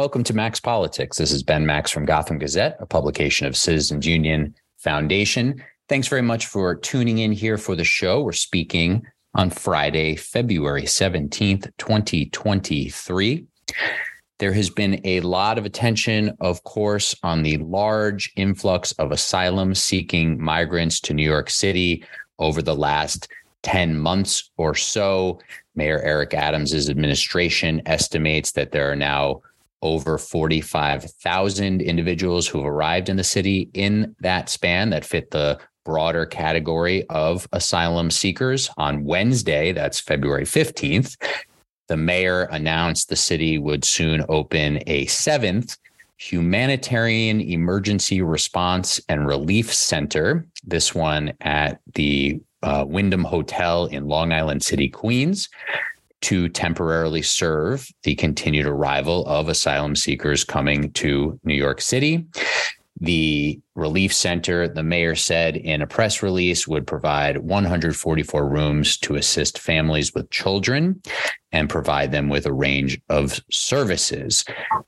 Welcome to Max Politics. This is Ben Max from Gotham Gazette, a publication of Citizens Union Foundation. Thanks very much for tuning in here for the show. We're speaking on Friday, February 17th, 2023. There has been a lot of attention, of course, on the large influx of asylum seeking migrants to New York City over the last 10 months or so. Mayor Eric Adams' administration estimates that there are now over 45,000 individuals who have arrived in the city in that span that fit the broader category of asylum seekers. On Wednesday, that's February 15th, the mayor announced the city would soon open a seventh humanitarian emergency response and relief center. This one at the uh, Wyndham Hotel in Long Island City, Queens, to temporarily serve the continued arrival of asylum seekers coming to New York City. The relief center, the mayor said in a press release, would provide 144 rooms to assist families with children and provide them with a range of services.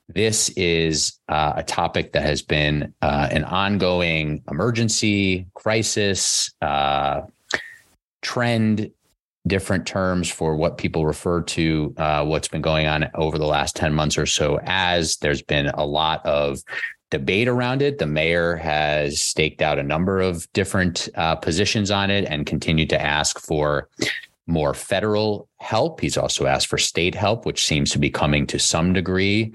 This is uh, a topic that has been uh, an ongoing emergency, crisis, uh, trend different terms for what people refer to uh, what's been going on over the last 10 months or so as there's been a lot of debate around it. The mayor has staked out a number of different uh, positions on it and continued to ask for more federal help. He's also asked for state help which seems to be coming to some degree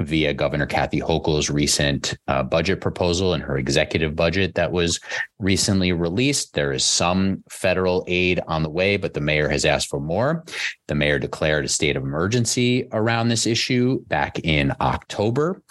via Governor Kathy Hochul's recent uh, budget proposal and her executive budget that was recently released. There is some federal aid on the way, but the mayor has asked for more. The mayor declared a state of emergency around this issue back in October.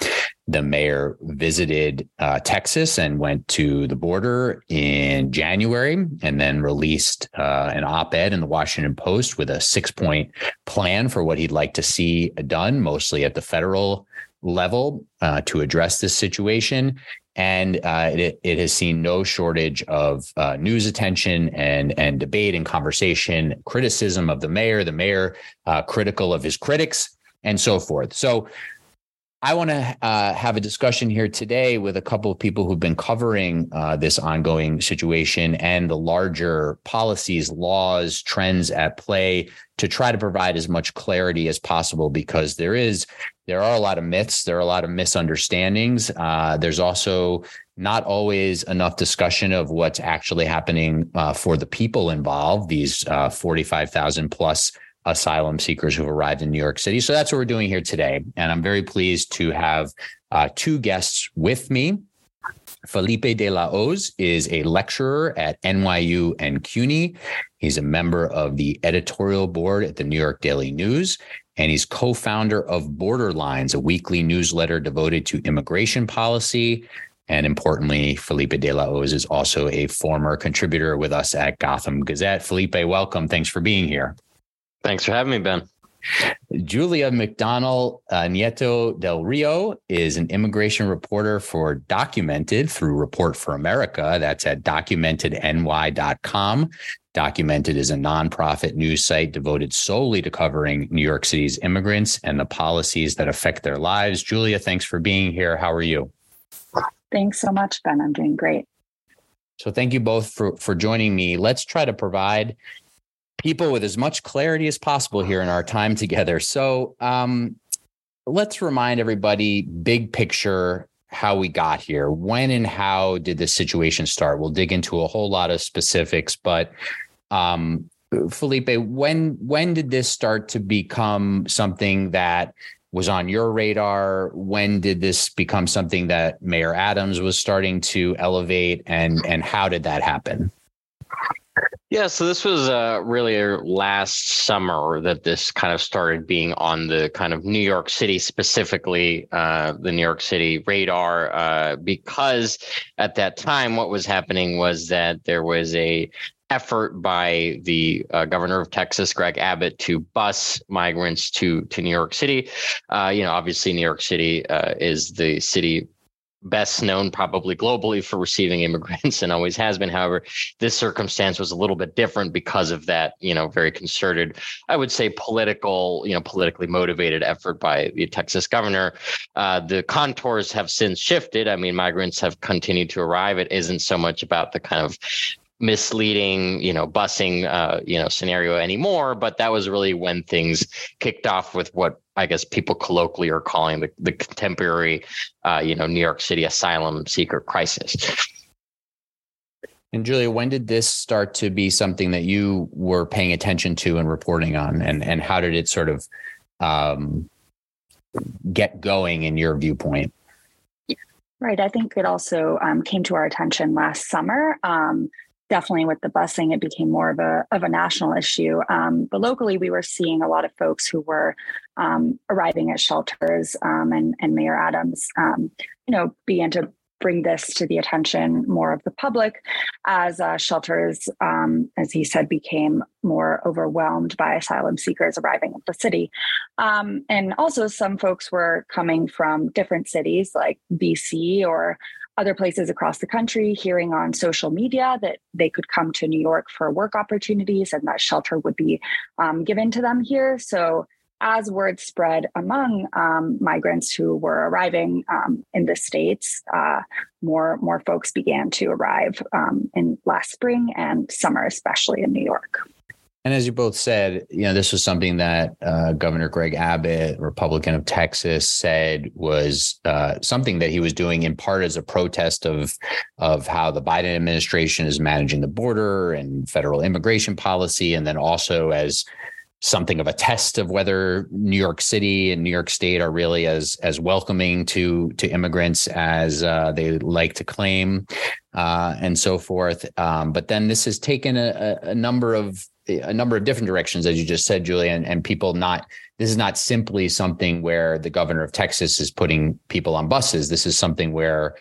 The mayor visited uh, Texas and went to the border in January and then released uh, an op ed in the Washington Post with a six point plan for what he'd like to see done, mostly at the federal level uh, to address this situation. And uh, it, it has seen no shortage of uh, news attention and, and debate and conversation, criticism of the mayor, the mayor uh, critical of his critics, and so forth. So I want to uh, have a discussion here today with a couple of people who've been covering uh, this ongoing situation and the larger policies, laws, trends at play to try to provide as much clarity as possible because there is there are a lot of myths, there are a lot of misunderstandings. Uh, there's also not always enough discussion of what's actually happening uh, for the people involved. These uh, 45,000 plus asylum seekers who've arrived in New York City. So that's what we're doing here today. And I'm very pleased to have uh, two guests with me. Felipe de la Hoz is a lecturer at NYU and CUNY. He's a member of the editorial board at the New York Daily News, and he's co founder of Borderlines, a weekly newsletter devoted to immigration policy. And importantly, Felipe de la Hoz is also a former contributor with us at Gotham Gazette. Felipe, welcome. Thanks for being here. Thanks for having me, Ben. Giulia McDonnell uh, Nieto del Rio is an immigration reporter for Documented through Report for America. That's at documentedny.com. Documented is a nonprofit news site devoted solely to covering New York City's immigrants and the policies that affect their lives. Giulia, thanks for being here. How are you? Thanks so much, Ben. I'm doing great. So, thank you both for, for joining me. Let's try to provide people with as much clarity as possible here in our time together. So, um, let's remind everybody big picture how we got here. When and how did this situation start? We'll dig into a whole lot of specifics, but um, Felipe, when when did this start to become something that was on your radar? When did this become something that Mayor Adams was starting to elevate, and and how did that happen? Yeah, so this was uh, really last summer that this kind of started being on the kind of New York City, specifically uh, the New York City radar, uh, because at that time, what was happening was that there was a effort by the uh, governor of Texas, Greg Abbott, to bus migrants to to New York City. Uh, you know, obviously, New York City uh, is the city best known probably globally for receiving immigrants and always has been. However, this circumstance was a little bit different because of that, you know, very concerted, I would say political, you know, politically motivated effort by the Texas governor. Uh, the contours have since shifted. I mean, migrants have continued to arrive. It isn't so much about the kind of misleading, you know, busing, uh, you know, scenario anymore. But that was really when things kicked off with what I guess people colloquially are calling the, the contemporary, uh, you know, New York City asylum seeker crisis. And Giulia, when did this start to be something that you were paying attention to and reporting on, and and how did it sort of um, get going in your viewpoint? Right. I think it also um, came to our attention last summer. Um, definitely with the busing, it became more of a of a national issue. Um, but locally, we were seeing a lot of folks who were um, arriving at shelters, um, and and Mayor Adams, um, you know, began to bring this to the attention more of the public as uh, shelters, um, as he said, became more overwhelmed by asylum seekers arriving at the city. Um, and also, some folks were coming from different cities like DC or other places across the country hearing on social media that they could come to New York for work opportunities and that shelter would be um, given to them here. So, as word spread among um, migrants who were arriving um, in the states, uh, more more folks began to arrive um, in last spring and summer, especially in New York. And as you both said, you know, this was something that uh, Governor Greg Abbott, Republican of Texas, said was uh, something that he was doing in part as a protest of of how the Biden administration is managing the border and federal immigration policy, and then also as something of a test of whether New York City and New York State are really as as welcoming to to immigrants as uh, they like to claim, uh, and so forth. Um, but then this has taken a, a number of a number of different directions, as you just said, Giulia, and, and people not. This is not simply something where the governor of Texas is putting people on buses. This is something where,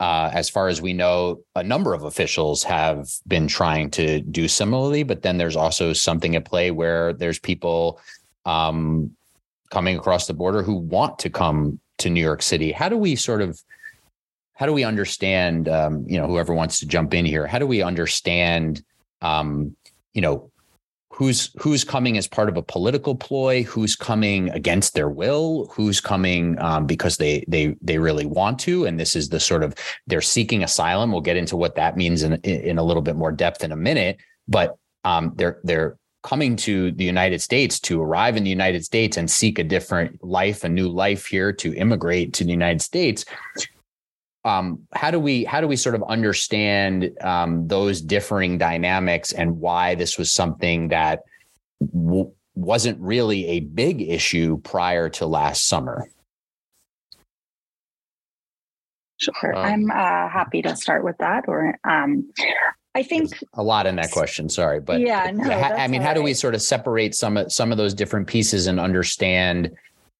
uh, as far as we know, a number of officials have been trying to do similarly. But then there's also something at play where there's people um, coming across the border who want to come to New York City. How do we sort of how do we understand? Um, you know, whoever wants to jump in here, how do we understand? Um, you know who's who's coming as part of a political ploy who's coming against their will who's coming um, because they they they really want to. And this is the sort of they're seeking asylum. We'll get into what that means in in a little bit more depth in a minute. But um, they're they're coming to the United States to arrive in the United States and seek a different life a new life here to immigrate to the United States um, how do we how do we sort of understand um, those differing dynamics and why this was something that w- wasn't really a big issue prior to last summer? Sure, um, I'm uh, happy to start with that. Or um, I think a lot in that question. Sorry, but yeah, no, I mean, how right. do we sort of separate some of some of those different pieces and understand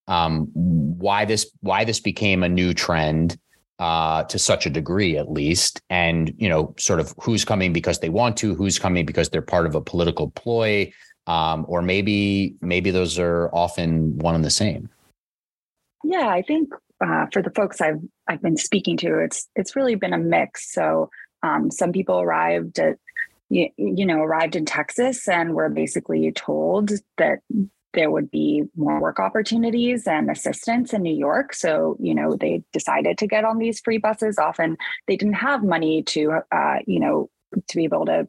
um, why this why this became a new trend? Uh, to such a degree, at least, and you know, sort of who's coming because they want to, who's coming because they're part of a political ploy, um, or maybe maybe those are often one and the same. Yeah, I think uh, for the folks I've I've been speaking to, it's it's really been a mix. So um, some people arrived at you, you know arrived in Texas and were basically told that there would be more work opportunities and assistance in New York. So, you know, they decided to get on these free buses. Often they didn't have money to, uh, you know, to be able to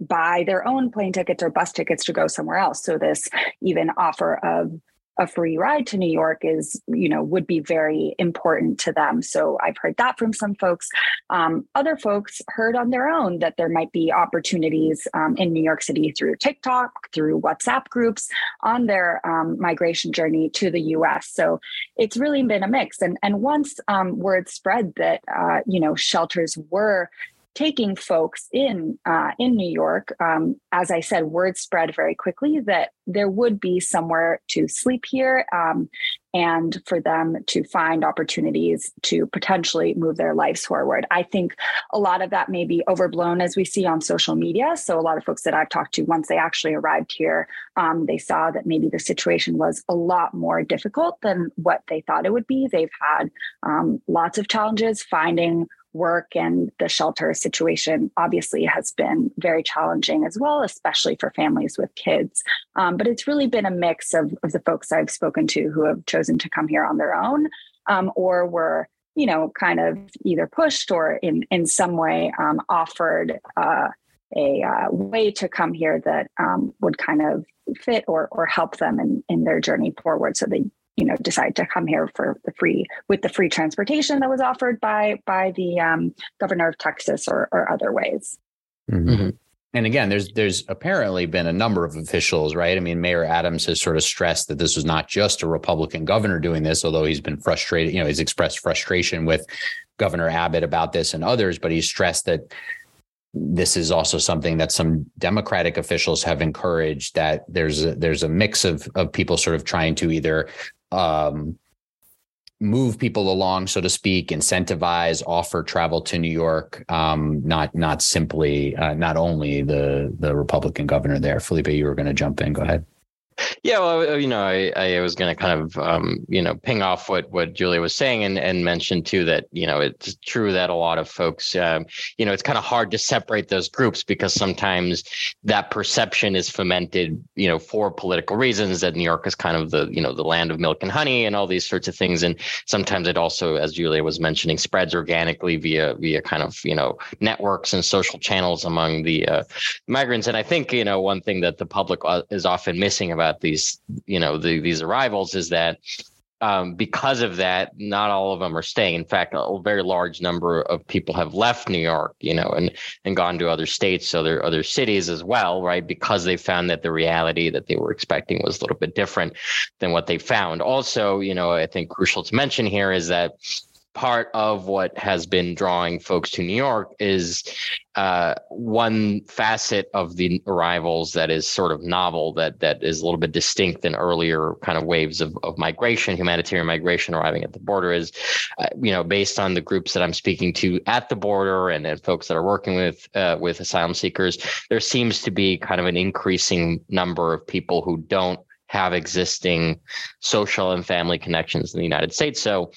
buy their own plane tickets or bus tickets to go somewhere else. So, this even offer of a free ride to New York is, you know, would be very important to them. So I've heard that from some folks. Um, other folks heard on their own that there might be opportunities um, in New York City through TikTok, through WhatsApp groups on their um, migration journey to the US. So it's really been a mix. And, and once um, word spread that, uh, you know, shelters were taking folks in uh, in New York, um, as I said, word spread very quickly that there would be somewhere to sleep here, um, and for them to find opportunities to potentially move their lives forward. I think a lot of that may be overblown as we see on social media. So a lot of folks that I've talked to, once they actually arrived here, um, they saw that maybe the situation was a lot more difficult than what they thought it would be. They've had um, lots of challenges finding work and the shelter situation obviously has been very challenging as well, especially for families with kids. Um, but it's really been a mix of, of the folks I've spoken to who have chosen to come here on their own um, or were you know kind of either pushed or in in some way um, offered uh, a uh, way to come here that um, would kind of fit or or help them in in their journey forward so they you know decide to come here for the free with the free transportation that was offered by by the um, governor of Texas or, or other ways. Mm-hmm. Mm-hmm. And again, there's there's apparently been a number of officials, right? I mean, Mayor Adams has sort of stressed that this was not just a Republican governor doing this, although he's been frustrated. You know, he's expressed frustration with Governor Abbott about this and others, but he's stressed that this is also something that some Democratic officials have encouraged that there's a, there's a mix of of people sort of trying to either um, move people along, so to speak, incentivize, offer travel to New York. Um, not not simply, uh, not only the the Republican governor there. Felipe, you were going to jump in. Go ahead. Yeah, well, uh, you know, I, I was going to kind of, um, you know, ping off what what Giulia was saying and and mention too that you know it's true that a lot of folks, um, you know, it's kind of hard to separate those groups because sometimes that perception is fomented, you know, for political reasons that New York is kind of the you know the land of milk and honey and all these sorts of things, and sometimes it also, as Giulia was mentioning, spreads organically via via kind of you know networks and social channels among the uh, migrants, and I think you know one thing that the public uh, is often missing about about these, you know, the, these arrivals is that um, because of that, not all of them are staying. In fact, a very large number of people have left New York, you know, and and gone to other states, other other cities as well, right? Because they found that the reality that they were expecting was a little bit different than what they found. Also, you know, I think crucial to mention here is that part of what has been drawing folks to New York is uh, one facet of the arrivals that is sort of novel, that that is a little bit distinct than earlier kind of waves of, of migration, humanitarian migration arriving at the border is, uh, you know, based on the groups that I'm speaking to at the border and, and folks that are working with uh, with asylum seekers, there seems to be kind of an increasing number of people who don't have existing social and family connections in the United States. So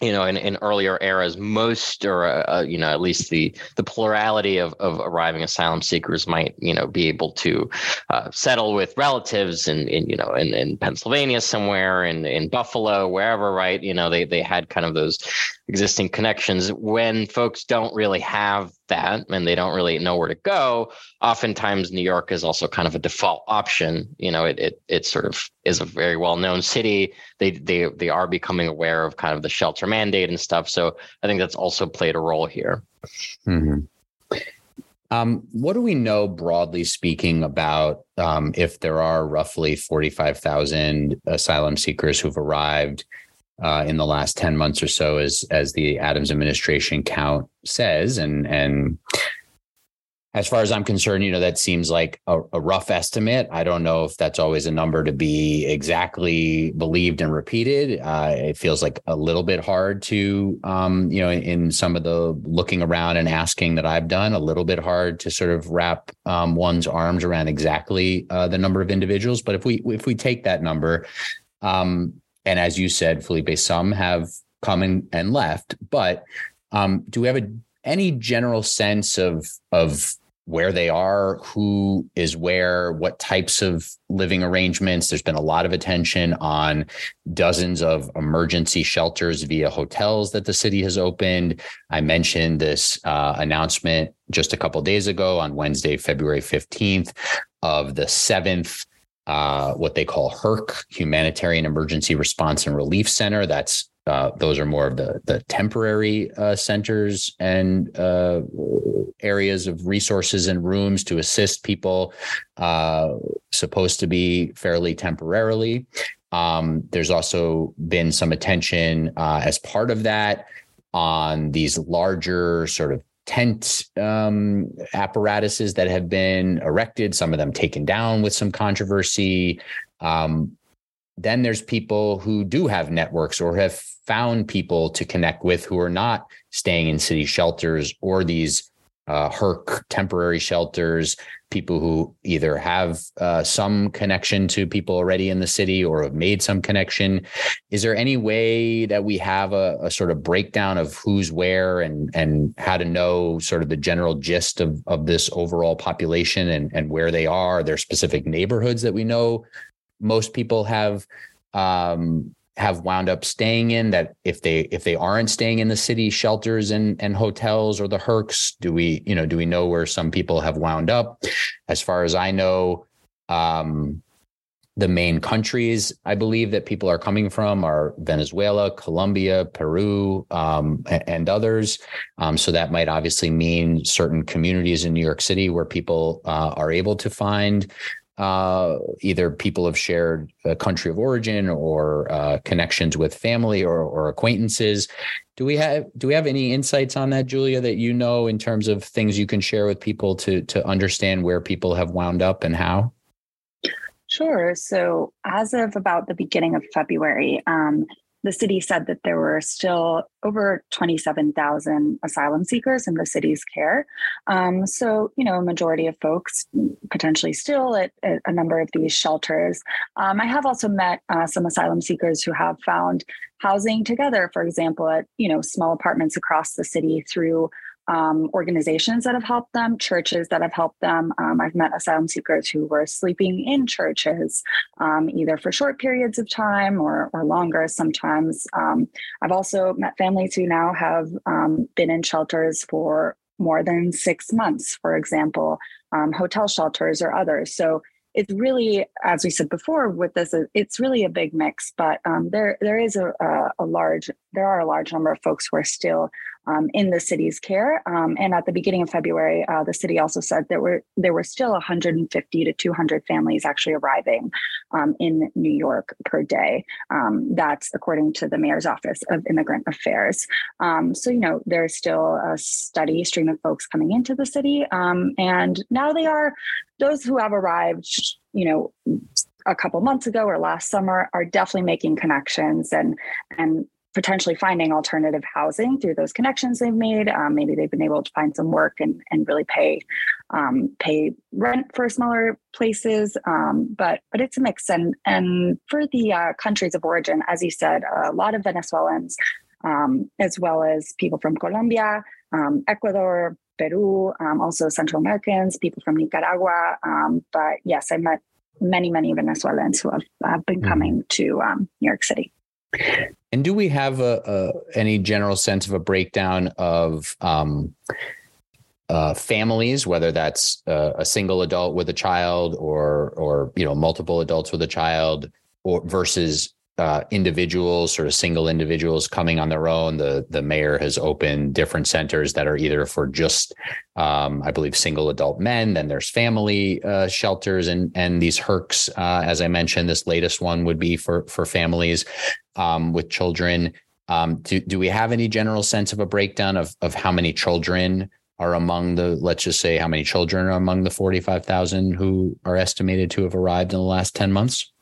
you know, in, in earlier eras, most or uh, uh, you know at least the the plurality of, of arriving asylum seekers might you know be able to uh, settle with relatives in, in you know in, in Pennsylvania somewhere in in Buffalo wherever right? You know they they had kind of those existing connections. When folks don't really have that and they don't really know where to go oftentimes new york is also kind of a default option. You know it it, it sort of is a very well known city. They they they are becoming aware of kind of the shelter mandate and stuff. So i think that's also played a role here. Mm-hmm. um, what do we know broadly speaking about um, if there are roughly 45,000 asylum seekers who've arrived uh, in the last 10 months or so as as the Adams administration count says and and as far as I'm concerned, you know, that seems like a, a, rough estimate. I don't know if that's always a number to be exactly believed and repeated. Uh, it feels like a little bit hard to, um, you know, in, in, some of the looking around and asking that I've done, a little bit hard to sort of wrap um, one's arms around exactly uh, the number of individuals. But if we if we take that number, um, and as you said, Felipe, some have come in and left. But um, do we have a, any general sense of of where they are, who is where, what types of living arrangements. There's been a lot of attention on dozens of emergency shelters via hotels that the city has opened. I mentioned this uh, announcement just a couple days ago on Wednesday, February 15th, of the seventh uh, what they call HERRC, Humanitarian Emergency Response and Relief Center. That's uh, those are more of the the temporary uh, centers and uh, areas of resources and rooms to assist people, uh, supposed to be fairly temporarily. Um, there's also been some attention uh, as part of that on these larger sort of tent um, apparatuses that have been erected, some of them taken down with some controversy. Um, then there's people who do have networks or have found people to connect with who are not staying in city shelters or these uh, HERRC temporary shelters, people who either have uh, some connection to people already in the city or have made some connection. Is there any way that we have a, a, sort of breakdown of who's where and and how to know sort of the general gist of, of this overall population and, and where they are? There specific neighborhoods that we know most people have um, have wound up staying in that if they if they aren't staying in the city shelters and and hotels or the HERRCs do we you know do we know where some people have wound up? As far as i know um, the main countries i believe that people are coming from are venezuela colombia peru um, and, and, others. Um, so that might obviously mean certain communities in new york city where people uh, are able to find uh, either people have shared a country of origin or uh, connections with family or, or acquaintances. Do we have do we have any insights on that, Giulia, that you know in terms of things you can share with people to to understand where people have wound up and how? Sure. So, as of about the beginning of February, um, the city said that there were still over 27,000 asylum seekers in the city's care. Um, so, you know, a majority of folks potentially still at, at a number of these shelters. Um, I have also met uh, some asylum seekers who have found housing together, for example, at, you know, small apartments across the city through um, organizations that have helped them, churches that have helped them. Um, I've met asylum seekers who were sleeping in churches, um, either for short periods of time or, or longer sometimes. Um, I've also met families who now have um, been in shelters for more than six months, for example, um, hotel shelters or others. So it's really, as we said before, with this, it's really a big mix. But um, there, there is a, a, a, large, there are a large number of folks who are still um, in the city's care. Um, and at the beginning of February, uh, the city also said there were there were still 150 to 200 families actually arriving um, in New York per day. Um, that's according to the mayor's office of immigrant affairs. Um, so you know there's still a steady stream of folks coming into the city, um, and now they are those who have arrived. You know a couple months ago or last summer are definitely making connections and and potentially finding alternative housing through those connections they've made. Um, maybe they've been able to find some work and, and really pay um, pay rent for smaller places. Um, but but it's a mix. And and for the uh, countries of origin, as you said, a lot of Venezuelans, um, as well as people from Colombia, um, Ecuador, Peru, um, also Central Americans, people from Nicaragua. but yes, I met many many Venezuelans who have, have been mm-hmm. coming to New York City. And do we have a, a any general sense of a breakdown of um, uh, families, whether that's uh, a single adult with a child or or you know multiple adults with a child, or versus uh, individuals, sort of single individuals coming on their own. The the mayor has opened different centers that are either for just, um, I believe, single adult men. Then there's family uh, shelters and and these HERRCs, uh, as I mentioned. This latest one would be for for families um, with children. Um, do do we have any general sense of a breakdown of of how many children? Are among the, let's just say, how many children are among the 45,000 who are estimated to have arrived in the last 10 months?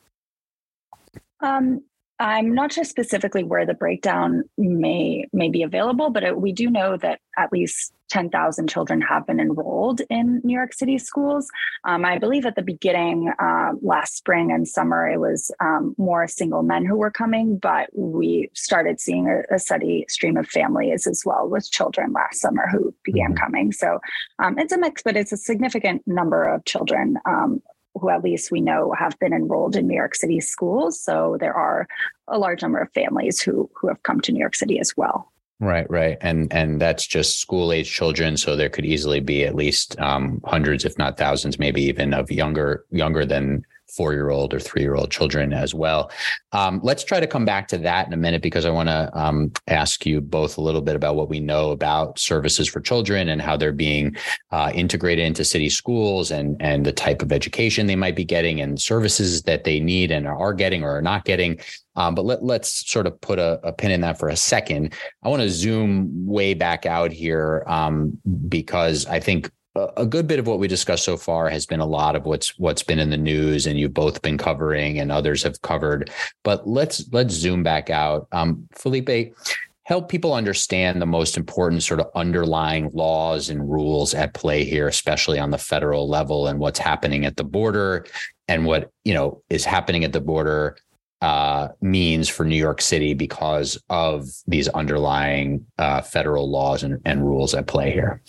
Um, I'm not sure specifically where the breakdown may may be available, but it, we do know that at least 10,000 children have been enrolled in New York City schools. Um, I believe at the beginning uh, last spring and summer, it was um, more single men who were coming, but we started seeing a, a, steady stream of families as well with children last summer who began mm-hmm. coming. So um, it's a mix, but it's a significant number of children um, who at least we know have been enrolled in New York City schools. So there are a large number of families who who have come to New York City as well. Right, right, and and that's just school age children. So there could easily be at least um, hundreds, if not thousands, maybe even of younger younger than four year old or three year old children as well. Um, let's try to come back to that in a minute because I want to um, ask you both a little bit about what we know about services for children and how they're being uh, integrated into city schools and and the type of education they might be getting and services that they need and are getting or are not getting. Um, but let, let's sort of put a, a, pin in that for a second. I want to zoom way back out here um, because I think a good bit of what we discussed so far has been a lot of what's what's been in the news and you've both been covering and others have covered but let's let's zoom back out um, felipe help people understand the most important sort of underlying laws and rules at play here especially on the federal level and what's happening at the border and what you know is happening at the border uh, means for New York City because of these underlying uh, federal laws and, and rules at play here.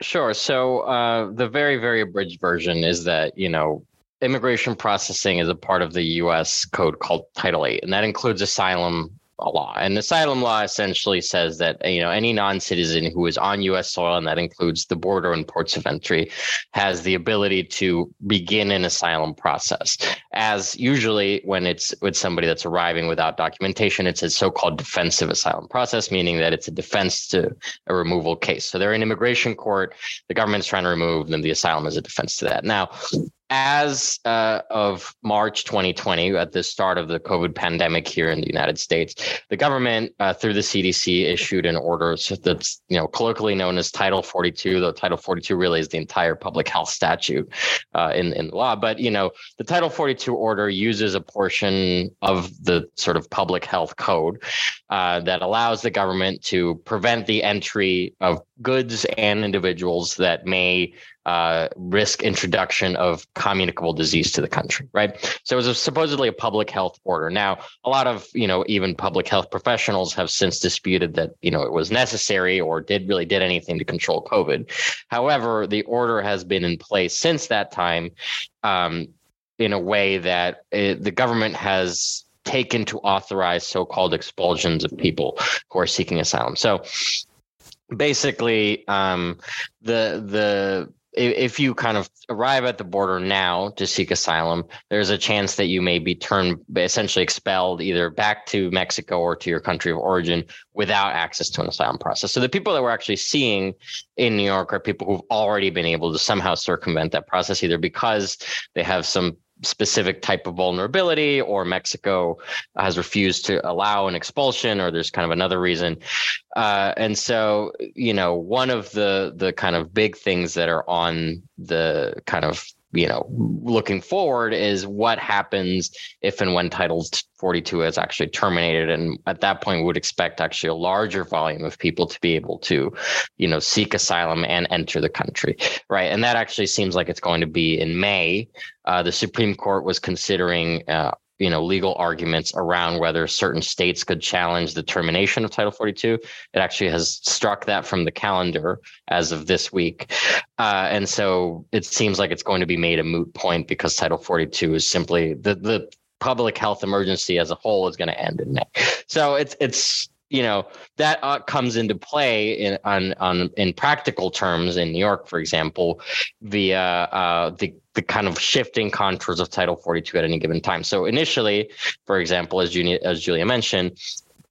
Sure. So uh, the very, very abridged version is that, you know, immigration processing is a part of the US code called Title 8, and that includes asylum law. And asylum law essentially says that you know any non-citizen who is on U.S. soil, and that includes the border and ports of entry, has the ability to begin an asylum process. As usually when it's with somebody that's arriving without documentation, it's a so-called defensive asylum process, meaning that it's a defense to a removal case. So they're in immigration court, the government's trying to remove them, the asylum is a defense to that. Now, as uh, of March 2020, at the start of the COVID pandemic here in the United States, the government, uh, through the CDC, issued an order that's you know colloquially known as Title 42. Though Title 42 really is the entire public health statute uh, in in the law, but you know the Title 42 order uses a portion of the sort of public health code uh, that allows the government to prevent the entry of goods and individuals that may uh, risk introduction of communicable disease to the country, right? So it was a, supposedly a public health order. Now, a lot of you know even public health professionals have since disputed that you know it was necessary or did really did anything to control COVID. However, the order has been in place since that time um, in a way that it, the government has taken to authorize so-called expulsions of people who are seeking asylum. So basically um, the the if you kind of arrive at the border now to seek asylum, there's a chance that you may be turned essentially expelled either back to Mexico or to your country of origin without access to an asylum process. So the people that we're actually seeing in New York are people who've already been able to somehow circumvent that process, either because they have some specific type of vulnerability or Mexico has refused to allow an expulsion or there's kind of another reason. Uh, and so, you know, one of the the kind of big things that are on the kind of you know, looking forward is what happens if and when Title 42 is actually terminated. And at that point, we would expect actually a larger volume of people to be able to, you know, seek asylum and enter the country, right? And that actually seems like it's going to be in May. Uh, the Supreme Court was considering uh, you know legal arguments around whether certain states could challenge the termination of title 42 it actually has struck that from the calendar as of this week. Uh, and so it seems like it's going to be made a moot point because title 42 is simply the the public health emergency as a whole is going to end in may. So it's it's you know that uh, comes into play in on on in practical terms in New York, for example, via uh, the the kind of shifting contours of Title 42 at any given time. So initially, for example, as Giulia, as Giulia mentioned,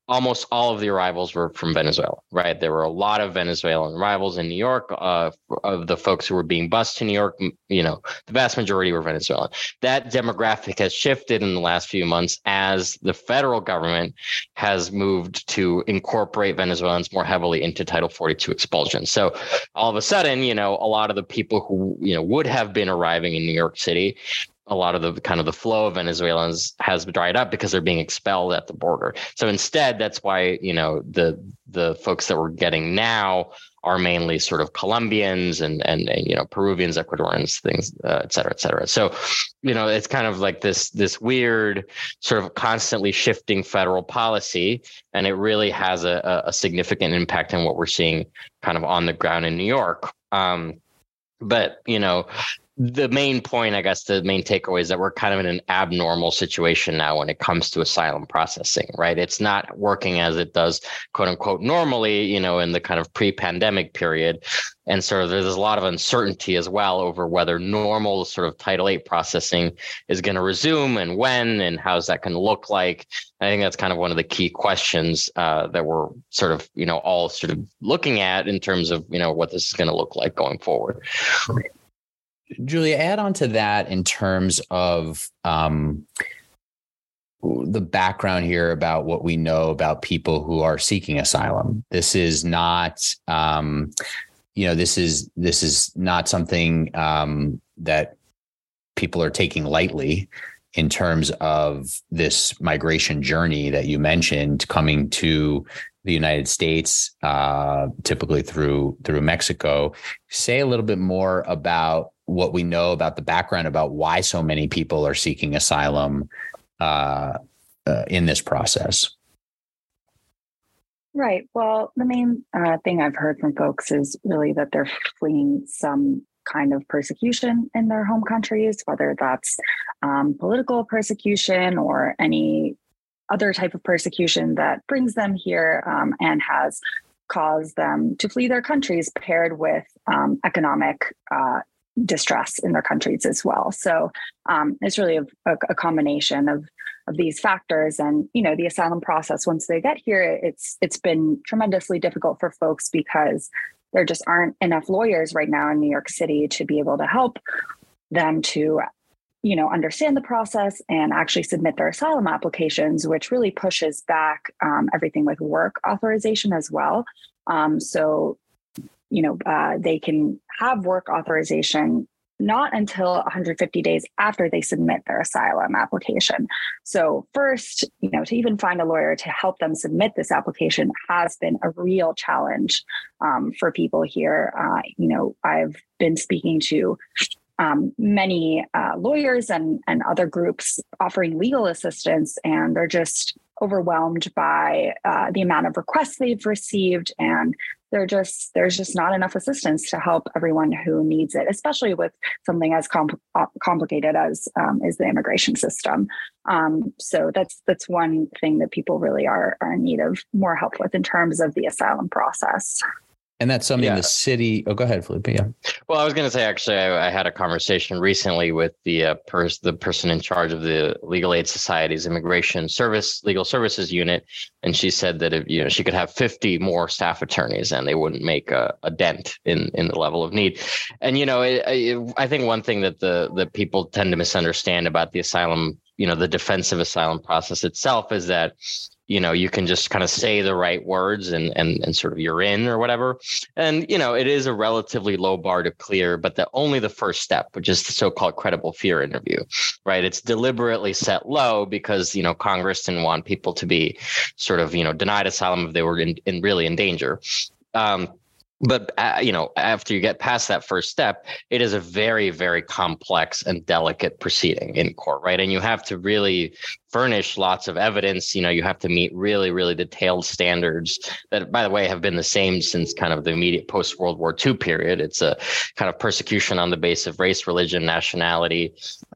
almost all of the arrivals were from Venezuela, right? There were a lot of Venezuelan arrivals in New York. Uh, of the folks who were being bused to New York, you know, the vast majority were Venezuelan. That demographic has shifted in the last few months as the federal government has moved to incorporate Venezuelans more heavily into Title 42 expulsion. So all of a sudden, you know, a lot of the people who, you know, would have been arriving in New York City a lot of the kind of the flow of Venezuelans has dried up because they're being expelled at the border. So instead, that's why you know the the folks that we're getting now are mainly sort of Colombians and and, and you know Peruvians, Ecuadorians, things, uh, et cetera, et cetera. So you know it's kind of like this this weird sort of constantly shifting federal policy, and it really has a, a significant impact on what we're seeing kind of on the ground in New York. Um, but you know the main point, I guess, the main takeaway is that we're kind of in an abnormal situation now when it comes to asylum processing, right? It's not working as it does, quote unquote, normally, you know, in the kind of pre pandemic period. And so there's a lot of uncertainty as well over whether normal sort of Title VIII processing is going to resume and when and how's that going to look like. I think that's kind of one of the key questions uh, that we're sort of, you know, all sort of looking at in terms of, you know, what this is going to look like going forward. Giulia, add on to that in terms of um, the background here about what we know about people who are seeking asylum. This is not, um, you know, this is this is not something um, that people are taking lightly in terms of this migration journey that you mentioned coming to the United States, uh, typically through through Mexico. Say a little bit more about what we know about the background about why so many people are seeking asylum uh, uh, in this process. Right. Well, the main uh, thing I've heard from folks is really that they're fleeing some kind of persecution in their home countries, whether that's um, political persecution or any other type of persecution that brings them here um, and has caused them to flee their countries, paired with um, economic uh, distress in their countries as well. So um, it's really a, a, combination of of these factors, and you know the asylum process. Once they get here, it's it's been tremendously difficult for folks because there just aren't enough lawyers right now in New York City to be able to help them to you know understand the process and actually submit their asylum applications which really pushes back um, everything with work authorization as well um, so you know, uh, they can have work authorization not until 150 days after they submit their asylum application. So, first, you know, to even find a lawyer to help them submit this application has been a real challenge um, for people here. Uh, you know, I've been speaking to um, many uh, lawyers and, and other groups offering legal assistance, and they're just overwhelmed by uh, the amount of requests they've received and they're just there's just not enough assistance to help everyone who needs it especially with something as uh, complicated as um, is the immigration system. Um, so that's that's one thing that people really are, are in need of more help with in terms of the asylum process and that's something yeah. the city. Oh, go ahead, Felipe. Yeah. Well, I was going to say actually, I, I, had a conversation recently with the uh, pers- the person in charge of the Legal Aid Society's Immigration Service Legal Services Unit, and she said that if you know she could have 50 more staff attorneys and they wouldn't make a, a dent in in the level of need. And you know, it, it, I think one thing that the that people tend to misunderstand about the asylum, you know, the defensive asylum process itself is that you know you can just kind of say the right words and and and sort of you're in or whatever. And you know it is a relatively low bar to clear but the only the first step which is the so-called credible fear interview right? It's deliberately set low because you know congress didn't want people to be sort of you know denied asylum if they were in, in really in danger. Um, but uh, you know after you get past that first step it is a very very complex and delicate proceeding in court right? And you have to really furnish lots of evidence you know you have to meet really really detailed standards that by the way have been the same since kind of the immediate post world war ii period it's a kind of persecution on the basis of race religion nationality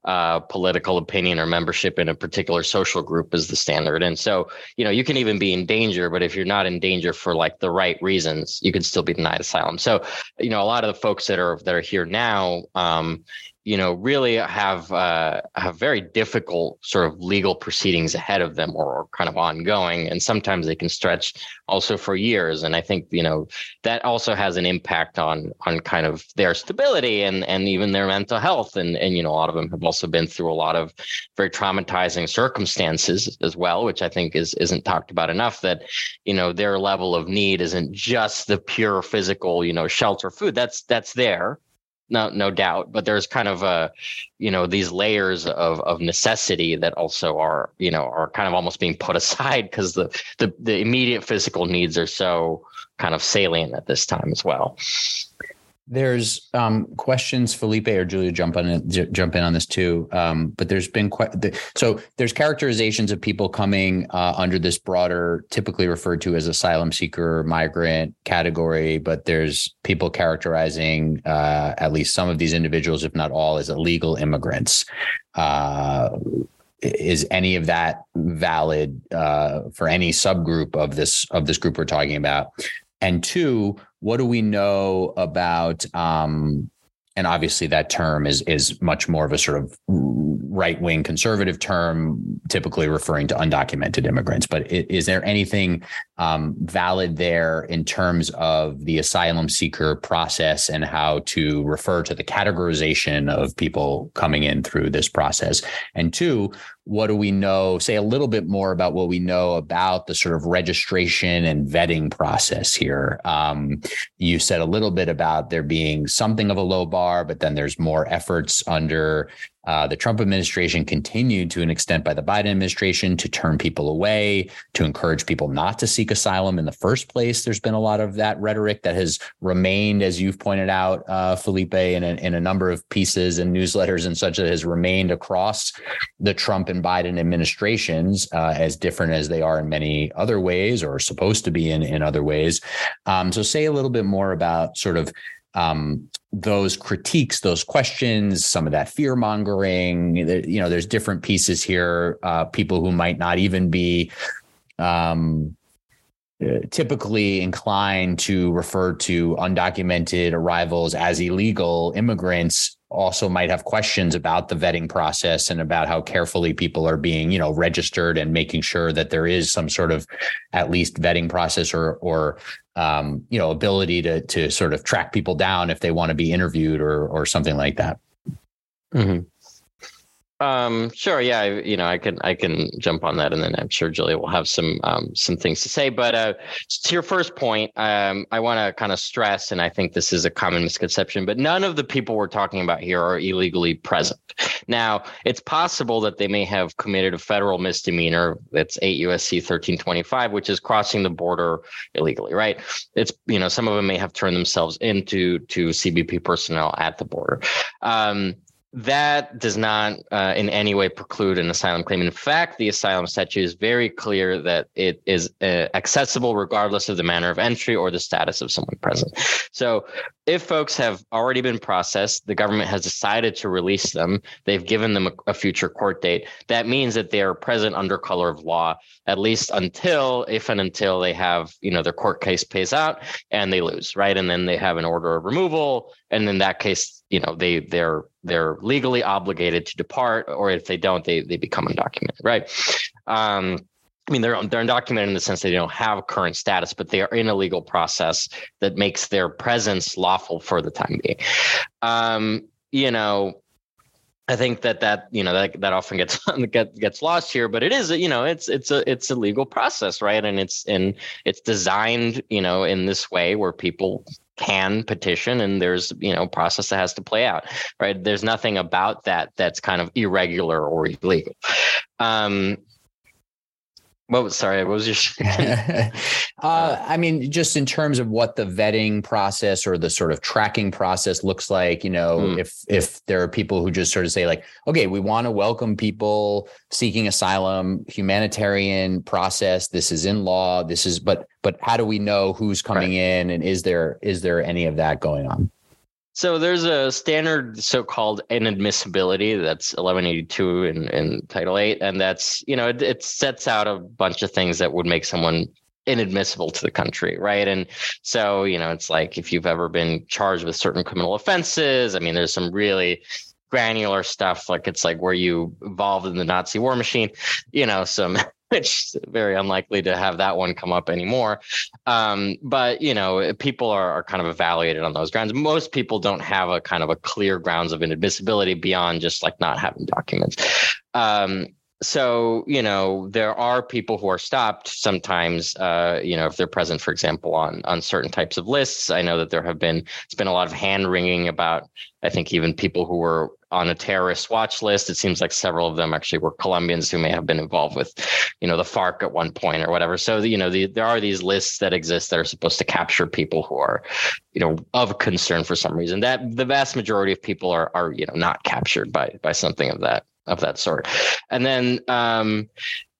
uh, political opinion or membership in a particular social group is the standard. And so, you know, you can even be in danger, but if you're not in danger for like the right reasons, you can still be denied asylum. So, you know, a lot of the folks that are that are here now, um, you know, really have uh, have very difficult sort of legal proceedings ahead of them or, or, kind of ongoing, and sometimes they can stretch also for years. And I think you know that also has an impact on on kind of their stability and and even their mental health. And and you know, a lot of them have also been through a lot of very traumatizing circumstances as well, which I think is isn't talked about enough. That you know their level of need isn't just the pure physical, you know, shelter, food. That's that's there no no doubt but there's kind of a you know these layers of of necessity that also are you know are kind of almost being put aside because the, the the immediate physical needs are so kind of salient at this time as well There's um, questions, Felipe or Giulia, jump on it, jump in on this too. Um, but there's been quite so there's characterizations of people coming uh, under this broader, typically referred to as asylum seeker, migrant category. But there's people characterizing uh, at least some of these individuals, if not all, as illegal immigrants. Uh, is any of that valid uh, for any subgroup of this of this group we're talking about? And two, what do we know about um, and obviously that term is is much more of a sort of right wing conservative term, typically referring to undocumented immigrants. But is there anything um, valid there in terms of the asylum seeker process and how to refer to the categorization of people coming in through this process? And two, what do we know? Say a little bit more about what we know about the sort of registration and vetting process here. Um, you said a little bit about there being something of a low bar, but then there's more efforts under uh, the Trump administration continued to an extent by the Biden administration to turn people away, to encourage people not to seek asylum in the first place. There's been a lot of that rhetoric that has remained, as you've pointed out, uh, Felipe, in a, in a number of pieces and newsletters and such that has remained across the Trump and Biden administrations, uh, as different as they are in many other ways or supposed to be in, in other ways. Um, so, say a little bit more about sort of um, those critiques, those questions, some of that fear mongering. You know, there's different pieces here. Uh, people who might not even be um, uh, typically inclined to refer to undocumented arrivals as illegal immigrants also might have questions about the vetting process and about how carefully people are being you know registered and making sure that there is some sort of at least vetting process or or um, you know ability to to sort of track people down if they want to be interviewed or or something like that mm-hmm. Um, sure. Yeah. You know, I can, I can jump on that and then I'm sure Giulia will have some, um, some things to say, but, uh, to your first point, um, I want to kind of stress, and I think this is a common misconception, but none of the people we're talking about here are illegally present. Now it's possible that they may have committed a federal misdemeanor. That's eight USC 1325, which is crossing the border illegally, right? It's, you know, some of them may have turned themselves into, to CBP personnel at the border. Um, that does not uh, in any way preclude an asylum claim. In fact, the asylum statute is very clear that it is uh, accessible regardless of the manner of entry or the status of someone present. So, if folks have already been processed, the government has decided to release them, they've given them a, a future court date. That means that they are present under color of law, at least until, if and until they have, you know, their court case pays out and they lose, right? And then they have an order of removal, and in that case, you know, they they're they're legally obligated to depart, or if they don't, they they become undocumented, right? Um, I mean, they're they're undocumented in the sense they don't have current status, but they are in a legal process that makes their presence lawful for the time being. Um, you know, I think that that you know that that often gets gets lost here, but it is you know it's it's a it's a legal process, right? And it's and it's designed you know in this way where people can petition and there's you know process that has to play out right? There's nothing about that that's kind of irregular or illegal. Um what was sorry? What was your? uh, I mean, just in terms of what the vetting process or the sort of tracking process looks like, you know, mm. if if there are people who just sort of say like, okay, we want to welcome people seeking asylum, humanitarian process. This is in law. This is, but but how do we know who's coming right. in, and is there is there any of that going on? So there's a standard so-called inadmissibility that's 1182 in, in Title 8, and that's you know it, it sets out a bunch of things that would make someone inadmissible to the country, right? And so you know it's like if you've ever been charged with certain criminal offenses. I mean, there's some really granular stuff like it's like were you involved in the Nazi war machine, you know, some which very unlikely to have that one come up anymore. Um, but you know, people are, are kind of evaluated on those grounds. Most people don't have a kind of a clear grounds of inadmissibility beyond just like not having documents. Um, so you know there are people who are stopped sometimes uh, you know if they're present for example on on certain types of lists. I know that there have been it's been a lot of hand wringing about i think even people who were on a terrorist watch list. It seems like several of them actually were colombians who may have been involved with you know the farc at one point or whatever. So you know the, there are these lists that exist that are supposed to capture people who are you know of concern for some reason that the vast majority of people are are you know not captured by by something of that of that sort. And then, um,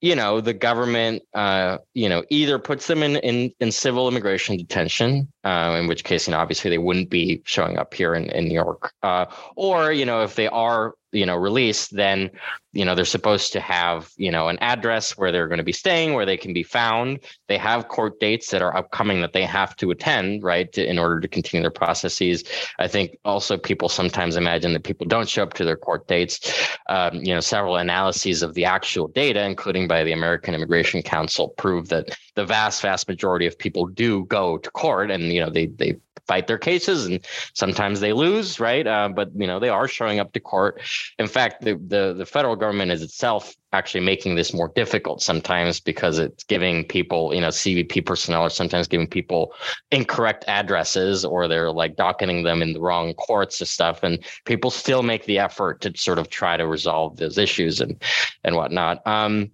you know, the government, uh, you know, either puts them in in, in civil immigration detention, uh, in which case, you know, obviously they wouldn't be showing up here in, in New York, uh, or you know, if they are you know released then you know they're supposed to have you know an address where they're going to be staying where they can be found. They have court dates that are upcoming that they have to attend right to, in order to continue their processes. I think also people sometimes imagine that people don't show up to their court dates. Um, you know several analyses of the actual data including by the american immigration council prove that the vast vast majority of people do go to court and you know they they fight their cases and sometimes they lose right? Uh, but you know they are showing up to court. In fact the, the the federal government is itself actually making this more difficult sometimes because it's giving people you know CBP personnel are sometimes giving people incorrect addresses or they're like docketing them in the wrong courts and stuff and people still make the effort to sort of try to resolve those issues and and whatnot. Um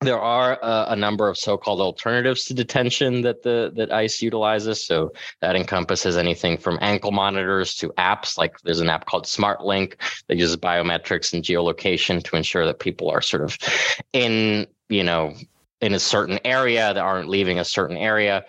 there are uh, a number of so-called alternatives to detention that the that ICE utilizes. So that encompasses anything from ankle monitors to apps. Like there's an app called SmartLink that uses biometrics and geolocation to ensure that people are sort of in you know in a certain area that aren't leaving a certain area.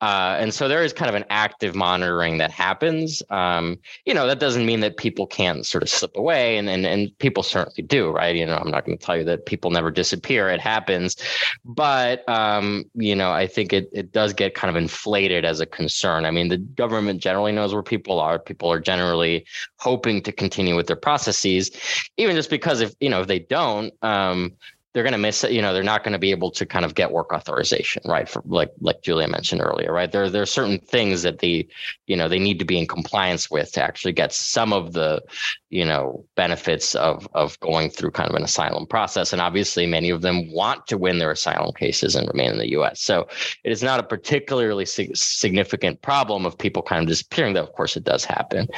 Uh, and so there is kind of an active monitoring that happens. Um, you know, that doesn't mean that people can't sort of slip away and, and, and people certainly do, right? You know, I'm not going to tell you that people never disappear. It happens. But, um, you know, I think it, it does get kind of inflated as a concern. I mean, the government generally knows where people are. People are generally hoping to continue with their processes, even just because if, you know, if they don't, um, they're going to miss it. You know, they're not going to be able to kind of get work authorization, right? For like like Giulia mentioned earlier, right? There there are certain things that they, you know, they need to be in compliance with to actually get some of the, you know, benefits of of going through kind of an asylum process. And obviously, many of them want to win their asylum cases and remain in the U.S. So it is not a particularly sig- significant problem of people kind of disappearing. Though, of course, it does happen.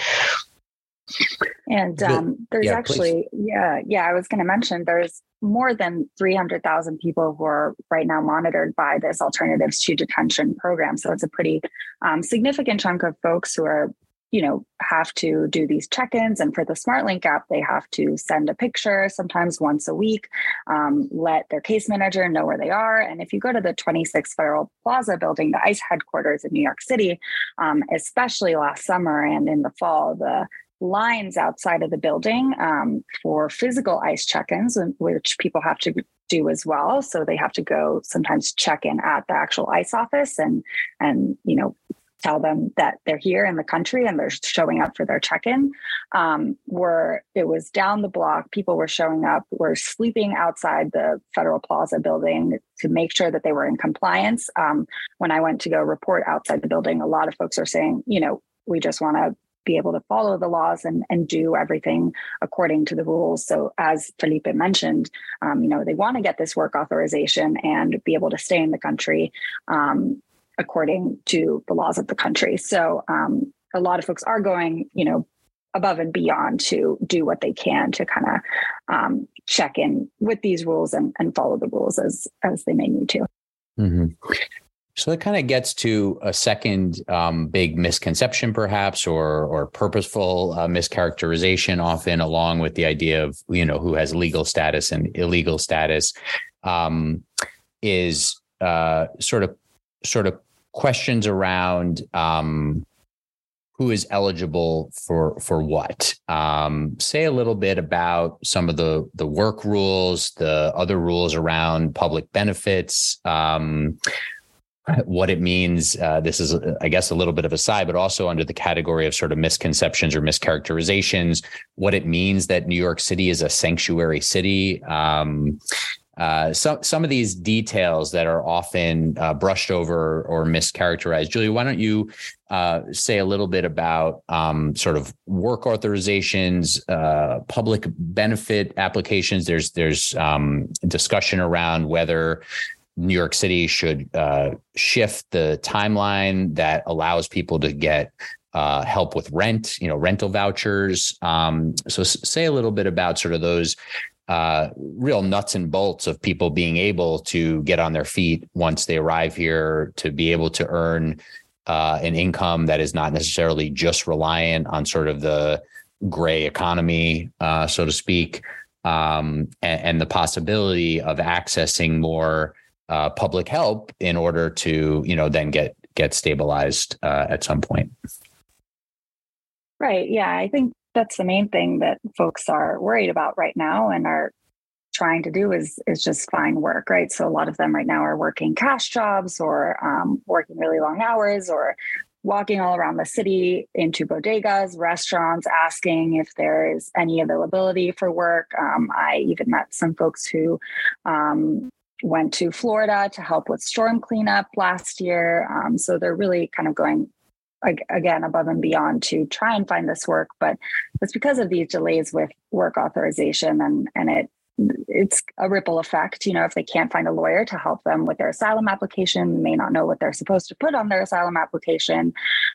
And um, there's yeah, actually, please. yeah, yeah, I was going to mention there's more than 300,000 people who are right now monitored by this alternatives to detention program. So it's a pretty um, significant chunk of folks who are, you know, have to do these check ins. And for the SmartLink app, they have to send a picture sometimes once a week, um, let their case manager know where they are. And if you go to the 26 Federal Plaza building, the ICE headquarters in New York City, um, especially last summer and in the fall, the lines outside of the building um, for physical ICE check-ins, which people have to do as well. So they have to go sometimes check in at the actual ICE office and and you know tell them that they're here in the country and they're showing up for their check-in. Um, where it was down the block, people were showing up, were sleeping outside the Federal Plaza building to make sure that they were in compliance. Um, when I went to go report outside the building, a lot of folks are saying, you know, we just want to be able to follow the laws and, and do everything according to the rules. So as Felipe mentioned, um, you know, they want to get this work authorization and be able to stay in the country um, according to the laws of the country. So um, a lot of folks are going, you know, above and beyond to do what they can to kind of um, check in with these rules and, and follow the rules as as they may need to. Mm-hmm. So that kind of gets to a second um, big misconception, perhaps, or or purposeful uh, mischaracterization, often along with the idea of you know who has legal status and illegal status, um, is uh, sort of sort of questions around um, who is eligible for for what. Um, say a little bit about some of the the work rules, the other rules around public benefits. Um, what it means. Uh, this is, I guess, a little bit of a side, but also under the category of sort of misconceptions or mischaracterizations, what it means that New York City is a sanctuary city. Um, uh, some some of these details that are often uh, brushed over or mischaracterized. Giulia, why don't you uh, say a little bit about um, sort of work authorizations, uh, public benefit applications? There's there's um, discussion around whether New York City should uh, shift the timeline that allows people to get uh, help with rent, you know, rental vouchers. Um, so, say a little bit about sort of those uh, real nuts and bolts of people being able to get on their feet once they arrive here, to be able to earn uh, an income that is not necessarily just reliant on sort of the gray economy, uh, so to speak, um, and, and, the possibility of accessing more uh, public help in order to, you know, then get get stabilized uh, at some point. Right. Yeah, I think that's the main thing that folks are worried about right now and are trying to do is is just find work right so a lot of them right now are working cash jobs or um, working really long hours or walking all around the city into bodegas restaurants asking if there is any availability for work um, i even met some folks who um, went to florida to help with storm cleanup last year. Um, so they're really kind of going again above and beyond to try and find this work but it's because of these delays with work authorization and and it it's a ripple effect. You know if they can't find a lawyer to help them with their asylum application they may not know what they're supposed to put on their asylum application.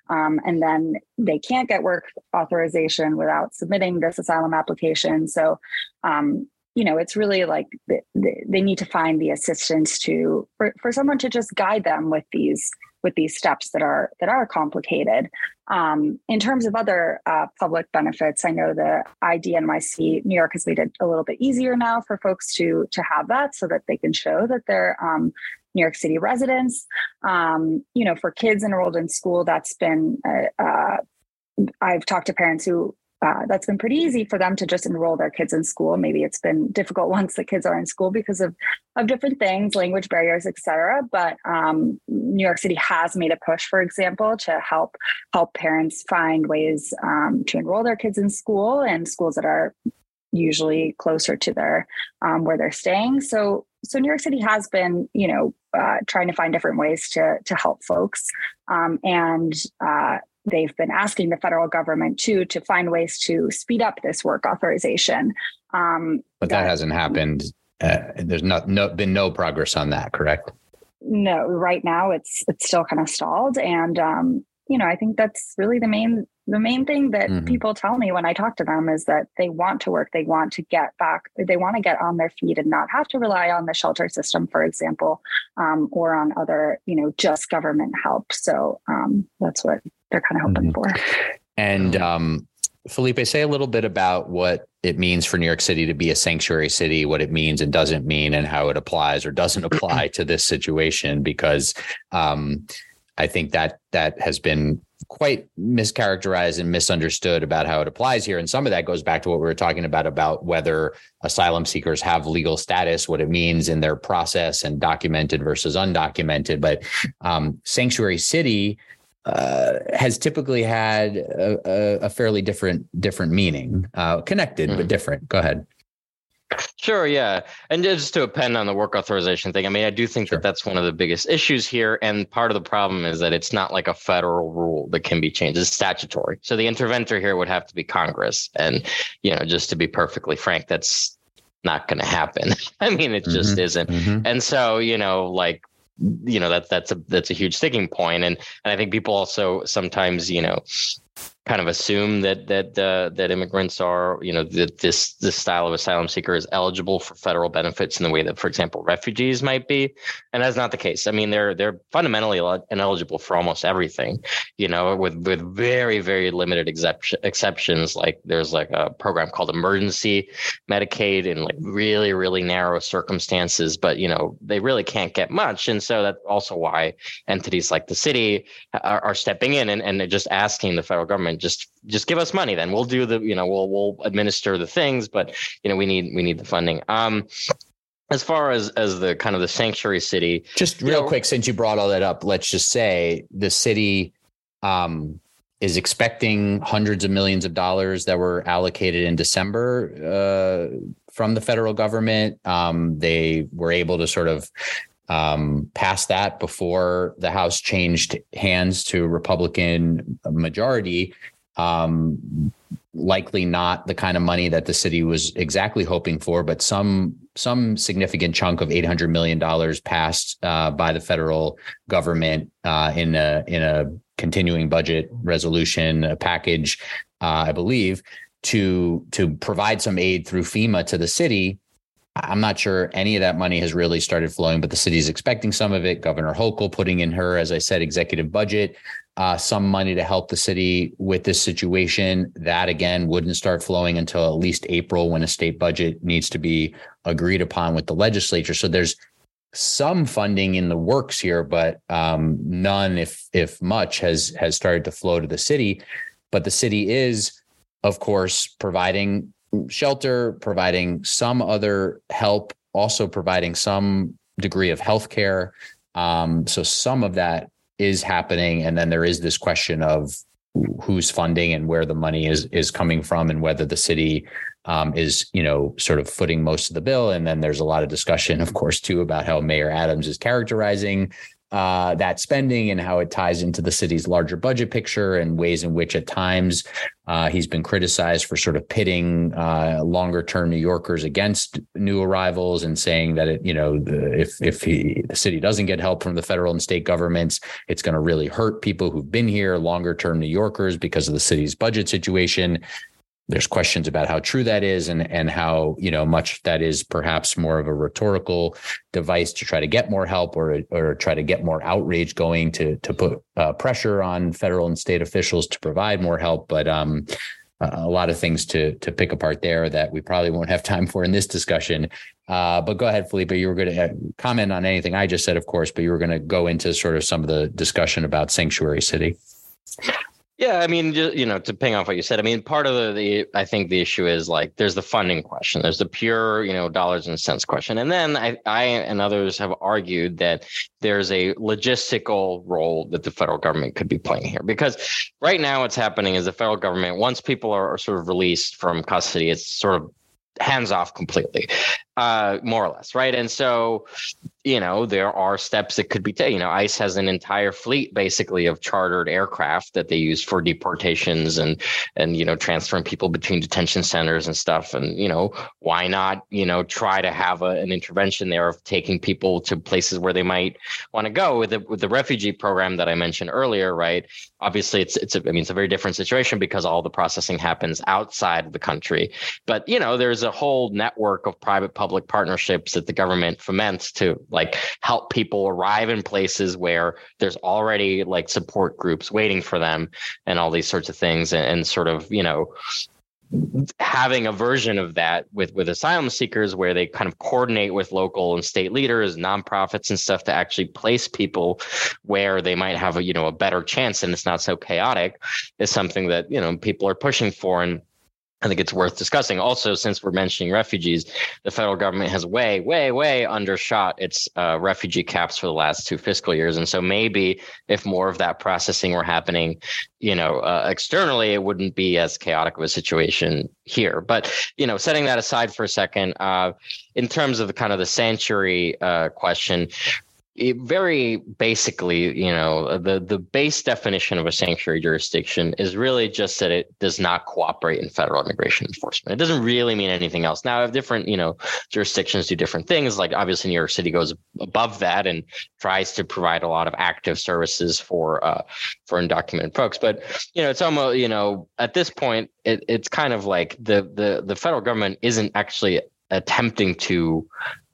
Um, and then they can't get work authorization without submitting this asylum application. So um, you know it's really like they, need to find the assistance to for, for someone to just guide them with these with these steps that are that are complicated. Um, in terms of other uh, public benefits, I know the IDNYC New York has made it a little bit easier now for folks to to have that, so that they can show that they're um, New York City residents. Um, you know, for kids enrolled in school, that's been uh, uh, I've talked to parents who uh, that's been pretty easy for them to just enroll their kids in school. Maybe it's been difficult once the kids are in school because of of different things, language barriers, et cetera. But um, New York City has made a push, for example, to help help parents find ways um, to enroll their kids in school and schools that are usually closer to their um, where they're staying. So so New York City has been, you know, uh, trying to find different ways to to help folks, um, and uh, they've been asking the federal government too to find ways to speed up this work authorization. Um, but that, that, hasn't happened. Uh, there's not no, been no progress on that, correct? No, right now it's it's still kind of stalled, and um, you know I think that's really the main the main thing that mm-hmm. people tell me when I talk to them is that they want to work, they want to get back, they want to get on their feet and not have to rely on the shelter system, for example, um, or on other, you know, just government help. So um, that's what they're kind of hoping mm-hmm. for. And um, Felipe, say a little bit about what it means for New York City to be a sanctuary city, what it means and doesn't mean, and how it applies or doesn't apply to this situation, because um, I think that that has been quite mischaracterized and misunderstood about how it applies here. And some of that goes back to what we were talking about about whether asylum seekers have legal status, what it means in their process, and documented versus undocumented. But um, sanctuary city uh, has typically had a, a, fairly different different meaning, uh, connected mm. but different. Go ahead. Sure, yeah. And just to append on the work authorization thing, I mean, I do think sure. that that's one of the biggest issues here. And part of the problem is that it's not like a federal rule that can be changed, it's statutory. So the interventor here would have to be Congress. And, you know, just to be perfectly frank, that's not going to happen. I mean, it just mm-hmm. isn't. Mm-hmm. And so, you know, like, you know, that's that's a that's a huge sticking. And and I think people also sometimes, you know, kind of assume that that uh, that immigrants are, you know, that this this style of asylum seeker is eligible for federal benefits in the way that, for example, refugees might be, and that's not the case. I mean, they're they're fundamentally ineligible for almost everything, you know, with with very very limited exception, exceptions. Like there's like a program called Emergency Medicaid in like really really narrow circumstances, but you know they really can't get much, and so that's also why entities like the city are, are stepping in and and just asking the federal government just just give us money then we'll do the you know we'll we'll administer the things but you know we need we need the funding um as far as as the kind of the sanctuary city just real know, quick since you brought all that up let's just say the city um is expecting hundreds of millions of dollars that were allocated in December uh, from the federal government. Um, they were able to sort of um, that before the House changed hands to Republican majority. Um, likely not the kind of money that the city was exactly hoping for, but some some significant chunk of eight hundred million dollars passed uh, by the federal government uh, in a in a continuing budget resolution a package, uh, I believe, to to provide some aid through FEMA to the city. I'm not sure any of that money has really started flowing, but the city is expecting some of it. Governor Hochul putting in her, as I said, executive budget uh, some money to help the city with this situation. That again wouldn't start flowing until at least April when a state budget needs to be agreed upon with the legislature. So there's some funding in the works here, but um, none, if if much, has has started to flow to the city. But the city is, of course, providing shelter, providing some other help, also providing some degree of health care. Um, so some of that is happening. And then there is this question of who's funding and where the money is is coming from and whether the city um, is you know sort of footing most of the bill and then there's a lot of discussion of course too about how mayor adams is characterizing uh, that spending and how it ties into the city's larger budget picture and ways in which at times uh, he's been criticized for sort of pitting uh, longer term New Yorkers against new arrivals and saying that it, you know, the, if if he, the city doesn't get help from the federal and state governments, it's going to really hurt people who've been here, longer term New Yorkers, because of the city's budget situation there's questions about how true that is and and how you know much that is perhaps more of a rhetorical device to try to get more help or or try to get more outrage going to to put uh, pressure on federal and state officials to provide more help but um a lot of things to to pick apart there that we probably won't have time for in this discussion. Uh, but go ahead, Felipe. You were going to uh, comment on anything I just said, of course, but you were going to go into sort of some of the discussion about sanctuary city. Yeah, I mean, just, you know, to ping off what you said, I mean, part of the, the, I think the issue is like there's the funding question, there's the pure, you know, dollars and cents question, and then I, I and others have argued that there's a logistical role that the federal government could be playing here because right now what's happening is the federal government once people are, are sort of released from custody, it's sort of hands off completely, uh, more or less, right? And so you know, there are steps that could be taken. You know, ICE has an entire fleet basically of chartered aircraft that they use for deportations and and you know transferring people between detention centers and stuff. And you know, why not you know try to have a, an intervention there of taking people to places where they might want to go with the with the refugee program that I mentioned earlier, right? Obviously, it's it's a, I mean it's a very different situation because all the processing happens outside of the country. But you know, there's a whole network of private public partnerships that the government foments to like help people arrive in places where there's already like support groups waiting for them and all these sorts of things and, and sort of you know having a version of that with with asylum seekers where they kind of coordinate with local and state leaders nonprofits and stuff to actually place people where they might have a you know a better chance and it's not so chaotic is something that you know people are pushing for. And I think it's worth discussing. Also, since we're mentioning refugees, the federal government has way, way, way undershot its uh, refugee caps for the last two fiscal years, and so maybe if more of that processing were happening, you know, uh, externally, it wouldn't be as chaotic of a situation here. But you know, setting that aside for a second, uh, in terms of the kind of the sanctuary uh, question, it very basically, you know, the the base definition of a sanctuary jurisdiction is really just that it does not cooperate in federal immigration enforcement. It doesn't really mean anything else. Now, if different, you know, jurisdictions do different things, like obviously New York City goes above that and tries to provide a lot of active services for uh, for undocumented folks. But you know, it's almost you know at this point, it, it's kind of like the the the federal government isn't actually attempting to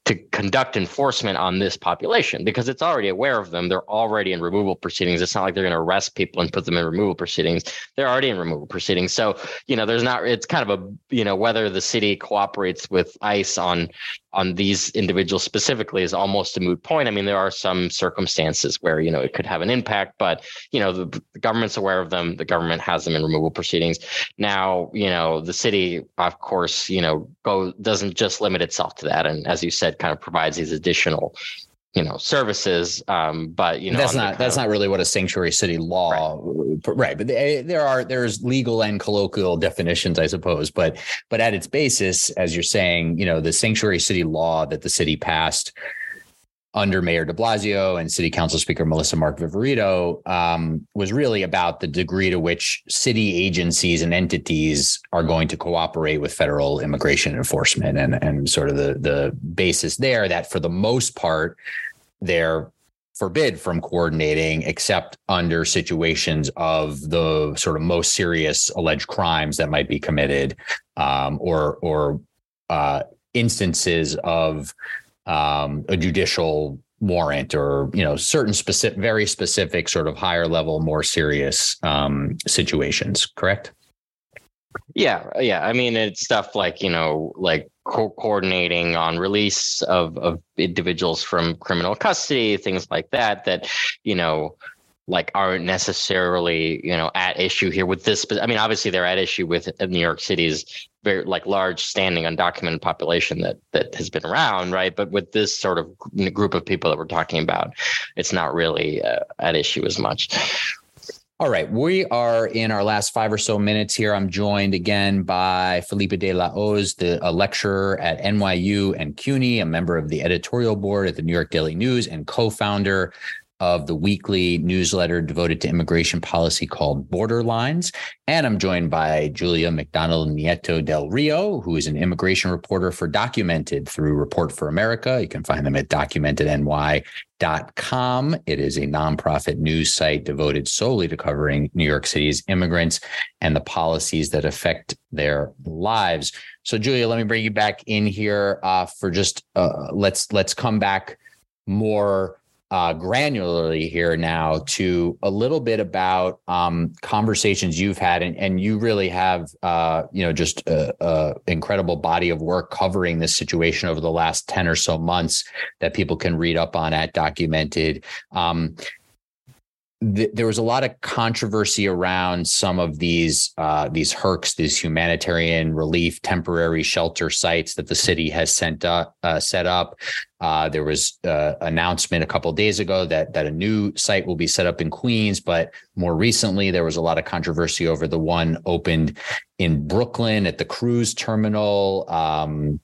to conduct enforcement on this population because it's already aware of them. They're already in removal proceedings. It's not like they're going to arrest people and put them in removal proceedings. They're already in removal proceedings. So, you know, there's not, it's kind of a, you know, whether the city cooperates with ICE on on these individuals specifically is almost a moot point. I mean, there are some circumstances where you know it could have an impact, but you know the, the government's aware of them. The government has them in removal proceedings. Now, you know the city, of course, you know go doesn't just limit itself to that, and as you said, kind of provides these additional you know services um but you know that's not that's of, not really what a sanctuary city law right, right. but they, there are there's legal and colloquial definitions i suppose but but at its basis as you're saying you know the sanctuary city law that the city passed under Mayor de Blasio and City Council Speaker Melissa Mark Viverito um, was really about the degree to which city agencies and entities are going to cooperate with federal immigration enforcement and, and sort of the, the basis there that for the most part, they're forbid from coordinating except under situations of the sort of most serious alleged crimes that might be committed um, or or uh, instances of um, a judicial warrant or you know certain specific very specific sort of higher level more serious um, situations correct? Yeah yeah. I mean it's stuff like you know like co- coordinating on release of of individuals from criminal custody things like that that you know like aren't necessarily you know at issue here with this i mean obviously they're at issue with new york city's very like large standing undocumented population that that has been around right? But with this sort of group of people that we're talking about it's not really uh, at issue as much. All right, we are in our last five or so minutes here. I'm joined again by Felipe de la Hoz, the a lecturer at NYU and CUNY, a member of the editorial board at the New York Daily News, and co-founder of the weekly newsletter devoted to immigration policy called Borderlines. And I'm joined by Giulia McDonnell Nieto del Rio, who is an immigration reporter for Documented through Report for America. You can find them at documentedny.com. It is a nonprofit news site devoted solely to covering New York City's immigrants and the policies that affect their lives. So, Giulia, let me bring you back in here uh, for just uh, let's let's come back more uh, granularly here now to a little bit about um, conversations you've had, and, and you really have, uh, you know, just a, a, incredible body of work covering this situation over the last ten or so months that people can read up on at Documented. Um, there was a lot of controversy around some of these uh, these HERRCs, these humanitarian relief temporary shelter sites that the city has sent up, uh, set up. Uh, there was an uh, announcement a couple days ago that that a new site will be set up in Queens, but more recently there was a lot of controversy over the one opened in Brooklyn at the cruise terminal. Um,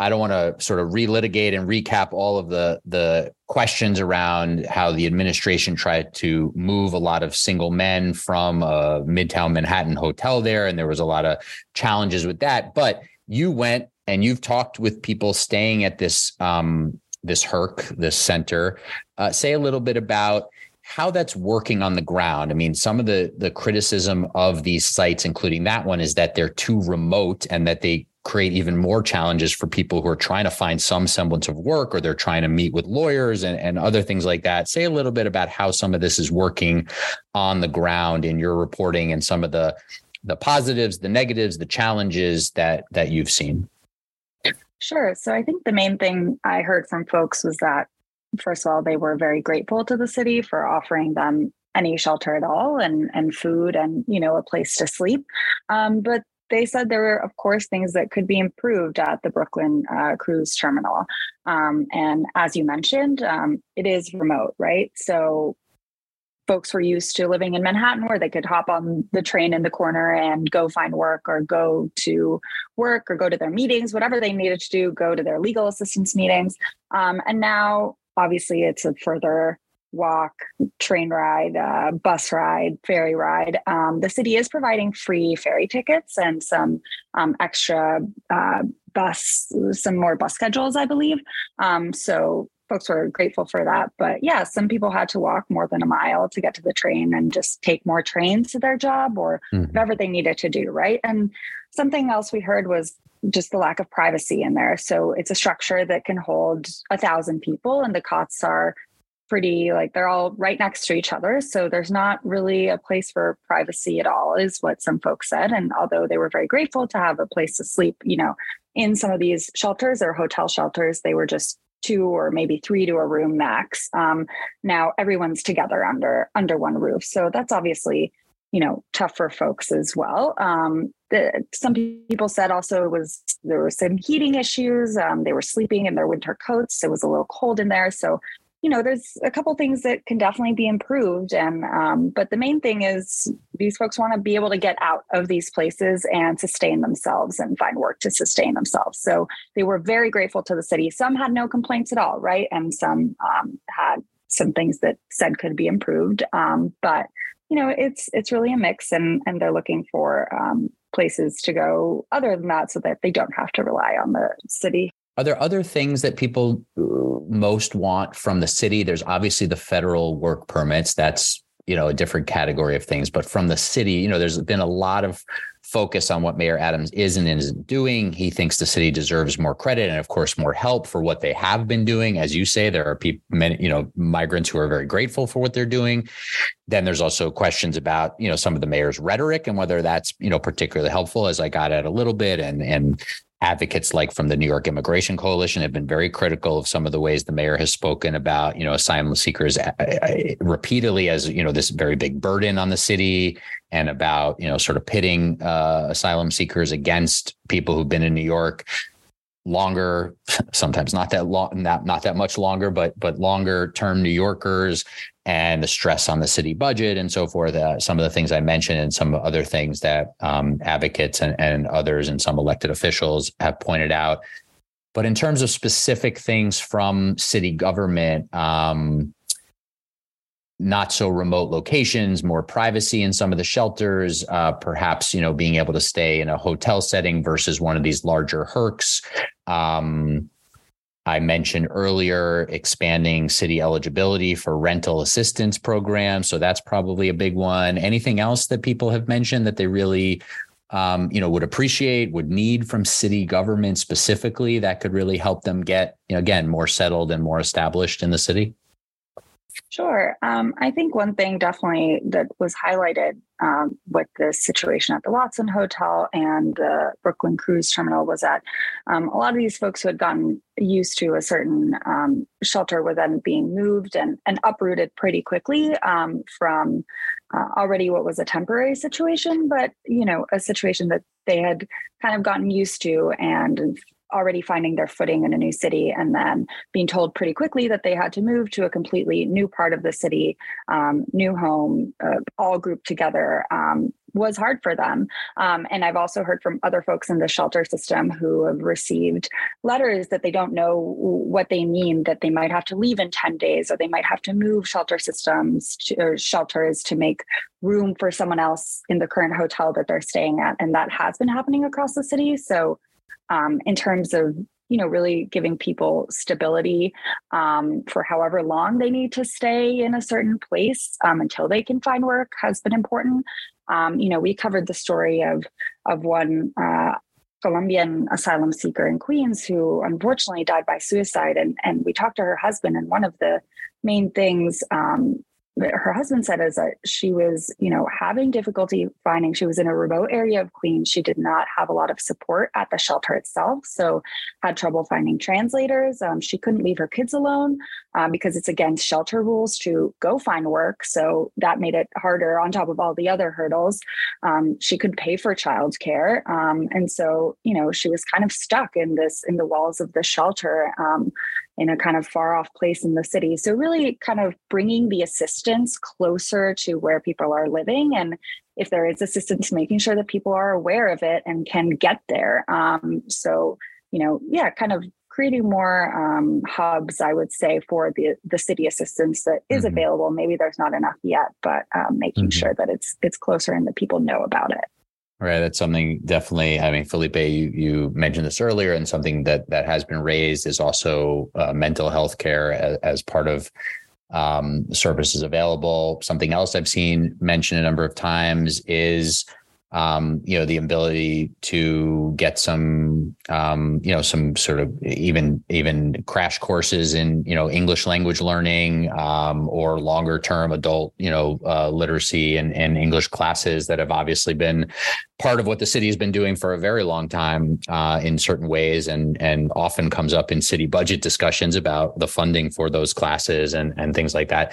I don't want to sort of relitigate and recap all of the the questions around how the administration tried to move a lot of single men from a Midtown Manhattan hotel there, and there was a lot of challenges with that. But you went and you've talked with people staying at this um, this HERRC, this center. Uh, say a little bit about how that's working on the ground. I mean, some of the the criticism of these sites, including that one, is that they're too remote and that they create even more challenges for people who are trying to find some semblance of work or they're trying to meet with lawyers and, and other things like that. Say a little bit about how some of this is working on the ground in your reporting and some of the the positives, the negatives, the challenges that that you've seen. Sure. So I think the main thing I heard from folks was that first of all, they were very grateful to the city for offering them any shelter at all and and food and you know a place to sleep um, but they said there were, of course, things that could be improved at the Brooklyn uh, cruise terminal. Um, and as you mentioned, um, it is remote, right? So folks were used to living in Manhattan where they could hop on the train in the corner and go find work or go to work or go to their meetings, whatever they needed to do, go to their legal assistance meetings. Um, and now, obviously, it's a further walk, train ride, uh, bus ride, ferry ride. Um, the city is providing free ferry tickets and some um, extra uh, bus, some more bus schedules, I believe. Um, so folks were grateful for that. But yeah, some people had to walk more than a mile to get to the train and just take more trains to their job or mm-hmm. whatever they needed to do. Right. And something else we heard was just the lack of privacy in there. So it's a structure that can hold a thousand people, and the cots are pretty like they're all right next to each other so there's not really a place for privacy at all is what some folks said and although they were very grateful to have a place to sleep you know in some of these shelters or hotel shelters they were just two or maybe three to a room max um, now everyone's together under under one roof so that's obviously you know tough for folks as well. Um, the, some people said also it was there were some heating issues. Um, they were sleeping in their winter coats. It was a little cold in there, so you know, there's a couple things that can definitely be improved. And, um, but the main thing is these folks want to be able to get out of these places and sustain themselves and find work to sustain themselves. So they were very grateful to the city. Some had no complaints at all, right? And some um, had some things that said could be improved. Um, but, you know, it's, it's really a mix and, and they're looking for um, places to go other than that so that they don't have to rely on the city are there other things that people uh, most want from the city? There's obviously the federal work permits. That's you know a different category of things. But from the city, you know, there's been a lot of focus on what Mayor Adams is and isn't doing. He thinks the city deserves more credit and, of course, more help for what they have been doing. As you say, there are people, many, you know, migrants who are very grateful for what they're doing. Then there's also questions about, you know, some of the mayor's rhetoric and whether that's, you know, particularly helpful. As I got at a little bit, and and advocates like from the New York Immigration Coalition have been very critical of some of the ways the mayor has spoken about, you know, asylum seekers uh, uh, repeatedly as, you know, this very big burden on the city and about, you know, sort of pitting uh, asylum seekers against people who've been in New York longer sometimes not that long not not that much longer but but longer term new yorkers and the stress on the city budget and so forth. Uh, some of the things I mentioned and some other things that um, advocates and, and others and some elected officials have pointed out. But in terms of specific things from city government, um, not so remote locations, more privacy in some of the shelters, uh, perhaps you know being able to stay in a hotel setting versus one of these larger HERRCs. Um, I mentioned earlier expanding city eligibility for rental assistance programs. So that's probably a big one. Anything else that people have mentioned that they really um, you know, would appreciate, would need from city government specifically that could really help them get, you know, again, more settled and more established in the city? Sure. Um, I think one thing definitely that was highlighted um, with the situation at the Watson Hotel and the Brooklyn Cruise Terminal was that um, a lot of these folks who had gotten used to a certain um, shelter were then being moved and, and uprooted pretty quickly um, from uh, already what was a temporary situation, but you know a situation that they had kind of gotten used to and already finding their footing in a new city and then being told pretty quickly that they had to move to a completely new part of the city, um, new home, uh, all grouped together. Um, was hard for them. Um, and I've also heard from other folks in the shelter system who have received letters that they don't know what they mean, that they might have to leave in 10 days or they might have to move shelter systems to, or shelters to make room for someone else in the current hotel that they're staying at. And that has been happening across the city. So um, in terms of you know really giving people stability um, for however long they need to stay in a certain place um, until they can find work has been important. Um, you know we covered the story of of one uh, colombian asylum seeker in queens who unfortunately died by suicide and and we talked to her husband and one of the main things um, her husband said is that she was, you know, having difficulty finding. She was in a remote area of Queens. She did not have a lot of support at the shelter itself, so had trouble finding translators. Um, she couldn't leave her kids alone um, because it's against shelter rules to go find work. So that made it harder. On top of all the other hurdles, um, she could pay for childcare, um, and so you know she was kind of stuck in this in the walls of the shelter um, in a kind of far off place in the city. So, really kind of bringing the assistance closer to where people are living. And if there is assistance, making sure that people are aware of it and can get there. Um, so, you know, yeah, kind of creating more um, hubs, I would say, for the the city assistance that is mm-hmm. available. Maybe there's not enough yet, but um, making mm-hmm. sure that it's it's closer and that people know about it. Right, that's something definitely. I mean, Felipe, you you mentioned this earlier, and something that that has been raised is also uh, mental health care as, as part of um, services available. Something else I've seen mentioned a number of times is um, you know, the ability to get some, um, you know, some sort of even even crash courses in, you know, English language learning um, or longer term adult, you know, uh, literacy and, and English classes that have obviously been part of what the city has been doing for a very long time uh, in certain ways. And and often comes up in city budget discussions about the funding for those classes and and things like that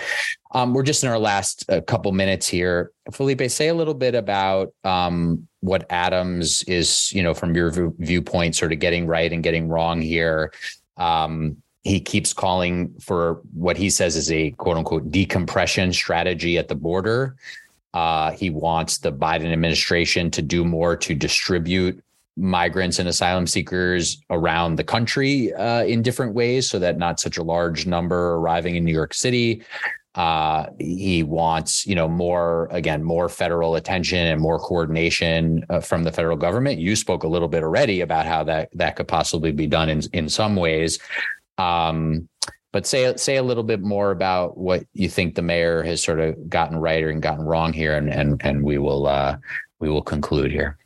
Um, we're just in our last uh, couple minutes here. Felipe, say a little bit about um, what Adams is, you know, from your v- viewpoint, sort of getting right and getting wrong here. Um, he keeps calling for what he says is a quote unquote decompression strategy at the border. Uh, he wants the Biden administration to do more to distribute migrants and asylum seekers around the country uh, in different ways so that not such a large number arriving in New York City. Uh, he wants, you know, more again, more federal attention and more coordination uh, from the federal government. You spoke a little bit already about how that that could possibly be done in in some ways. Um, but say say a little bit more about what you think the mayor has sort of gotten right or gotten wrong here, and and and we will uh, we will conclude here.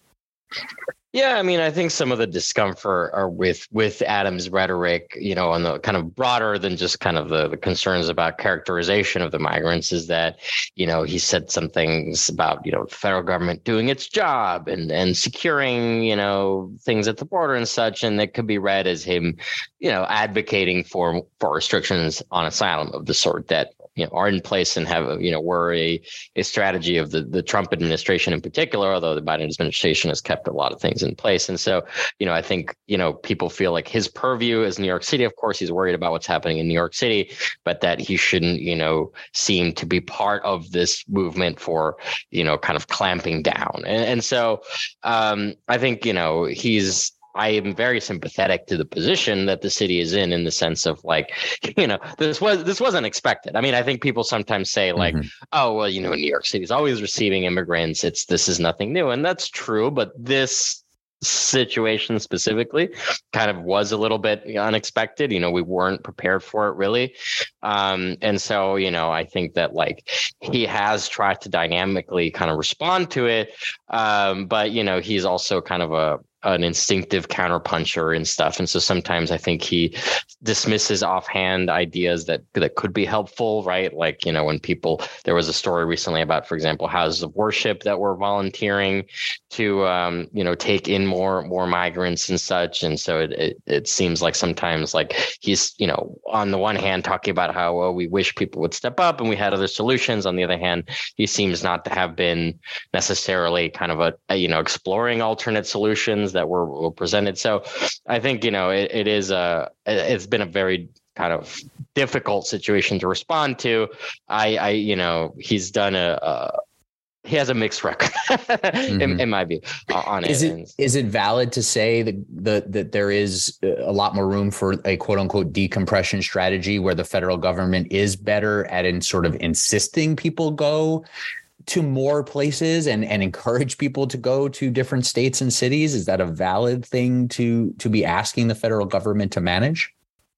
Yeah, I mean, I think some of the discomfort are with with Adams' rhetoric, you know, on the kind of broader than just kind of the, the concerns about characterization of the migrants is that, you know, he said some things about, you know, the federal government doing its job and and securing, you know, things at the border and such, and that could be read as him, you know, advocating for for restrictions on asylum of the sort that you know are in place and have you know were a, a strategy of the the Trump administration in particular, although the Biden administration has kept a lot of things in place. And so, you know, I think you know people feel like his purview is New York City. Of course, he's worried about what's happening in New York City, but that he shouldn't you know seem to be part of this movement for you know kind of clamping down. And, and so, um, I think you know he's I am very sympathetic to the position that the city is in, in the sense of like, you know, this was this wasn't expected. I mean, I think people sometimes say like, mm-hmm. oh, well, you know, New York City is always receiving immigrants. It's this is nothing new, and that's true. But this situation specifically kind of was a little bit unexpected you know we weren't prepared for it really um, and so you know i think that like he has tried to dynamically kind of respond to it um, but you know he's also kind of a an instinctive counterpuncher and stuff. And so sometimes I think he dismisses offhand ideas that that could be helpful, right? Like, you know, when people there was a story recently about, for example, houses of worship that were volunteering to um, you know, take in more more migrants and such. And so it, it it seems like sometimes like he's, you know, on the one hand talking about how well we wish people would step up and we had other solutions. On the other hand, he seems not to have been necessarily kind of a, a you know, exploring alternate solutions that were, were presented. So I think, you know, it, it is a, it's been a very kind of difficult situation to respond to. I, I, you know, he's done a, a he has a mixed record mm-hmm. in, in, my view on is it. Is it is it valid to say that the, that there is a lot more room for a quote unquote decompression strategy where the federal government is better at in sort of insisting people go to more places and and encourage people to go to different states and cities is that a valid thing to to be asking the federal government to manage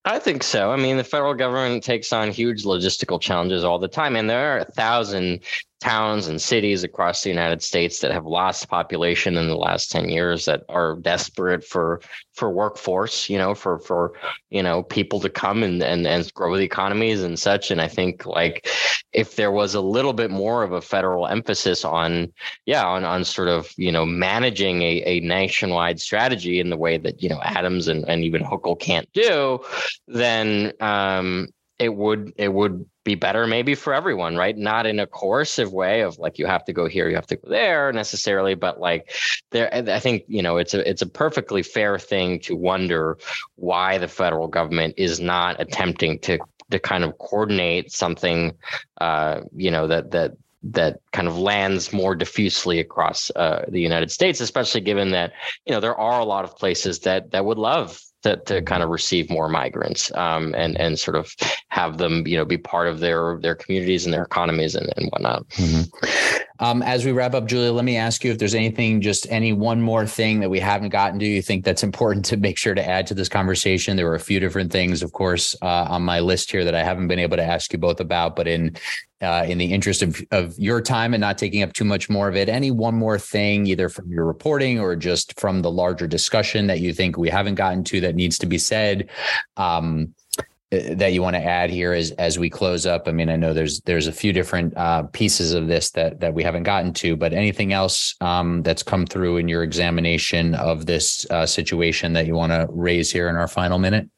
I think so. I mean, the federal government takes on huge logistical challenges all the time, and there are a thousand towns and cities across the United States that have lost population in the last 10 years that are desperate for for workforce, you know, for for you know, people to come and and, and grow the economies and such. And I think like if there was a little bit more of a federal emphasis on yeah, on on sort of, you know, managing a, a nationwide strategy in the way that, you know, Adams and, and even Hochul can't do, then um it would it would be better maybe for everyone, right? Not in a coercive way of like you have to go here, you have to go there necessarily, but like there I think, you know, it's a it's a perfectly fair thing to wonder why the federal government is not attempting to to kind of coordinate something uh, you know, that that that kind of lands more diffusely across uh, the United States, especially given that you know there are a lot of places that that would love to, to kind of receive more migrants um, and and sort of have them you know be part of their their communities and their economies and, and whatnot. Mm-hmm. Um, as we wrap up, Giulia, let me ask you if there's anything, just any one more thing that we haven't gotten to, you think that's important to make sure to add to this conversation. There were a few different things, of course, uh, on my list here that I haven't been able to ask you both about, but in uh, in the interest of, of your time and not taking up too much more of it, any one more thing, either from your reporting or just from the larger discussion that you think we haven't gotten to that needs to be said? Um, that you want to add here as as we close up? I mean, I know there's there's a few different uh, pieces of this that that we haven't gotten to, but anything else um, that's come through in your examination of this uh, situation that you want to raise here in our final minute?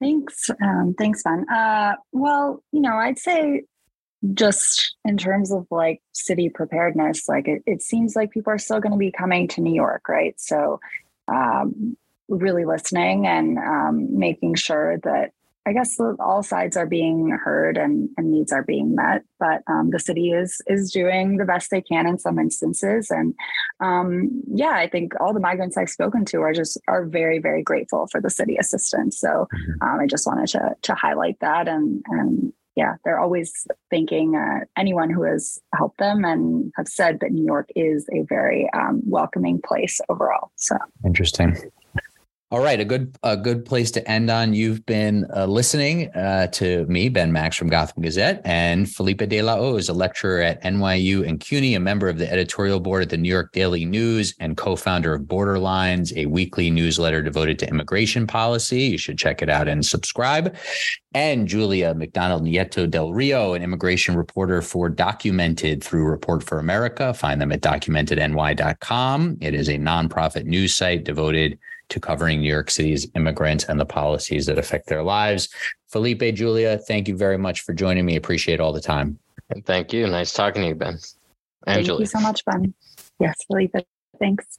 Thanks, um, thanks, Ben. Uh, well, you know, I'd say just in terms of like city preparedness, like it, it seems like people are still going to be coming to New York, right? So, um, really listening and um, making sure that I guess all sides are being heard and, and needs are being met, but um, the city is is doing the best they can in some instances. And um, yeah, I think all the migrants I've spoken to are just are very very grateful for the city assistance. So mm-hmm. um, I just wanted to to highlight that and and yeah, they're always thanking uh, anyone who has helped them and have said that New York is a very um, welcoming place overall. So interesting. All right, a good a good place to end on. You've been uh, listening uh, to me, Ben Max from Gotham Gazette, and Felipe De La Hoz is a lecturer at NYU and CUNY, a member of the editorial board at the New York Daily News, and co-founder of Borderlines, a weekly newsletter devoted to immigration policy. You should check it out and subscribe. And Giulia McDonnell Nieto del Rio, an immigration reporter for Documented through Report for America. Find them at documentedny.com. It is a nonprofit news site devoted to covering New York City's immigrants and the policies that affect their lives. Felipe, Giulia, thank you very much for joining me. Appreciate all the time. Thank you. Nice talking to you, Ben. And thank Giulia. you so much, Ben. Yes, Felipe. Thanks.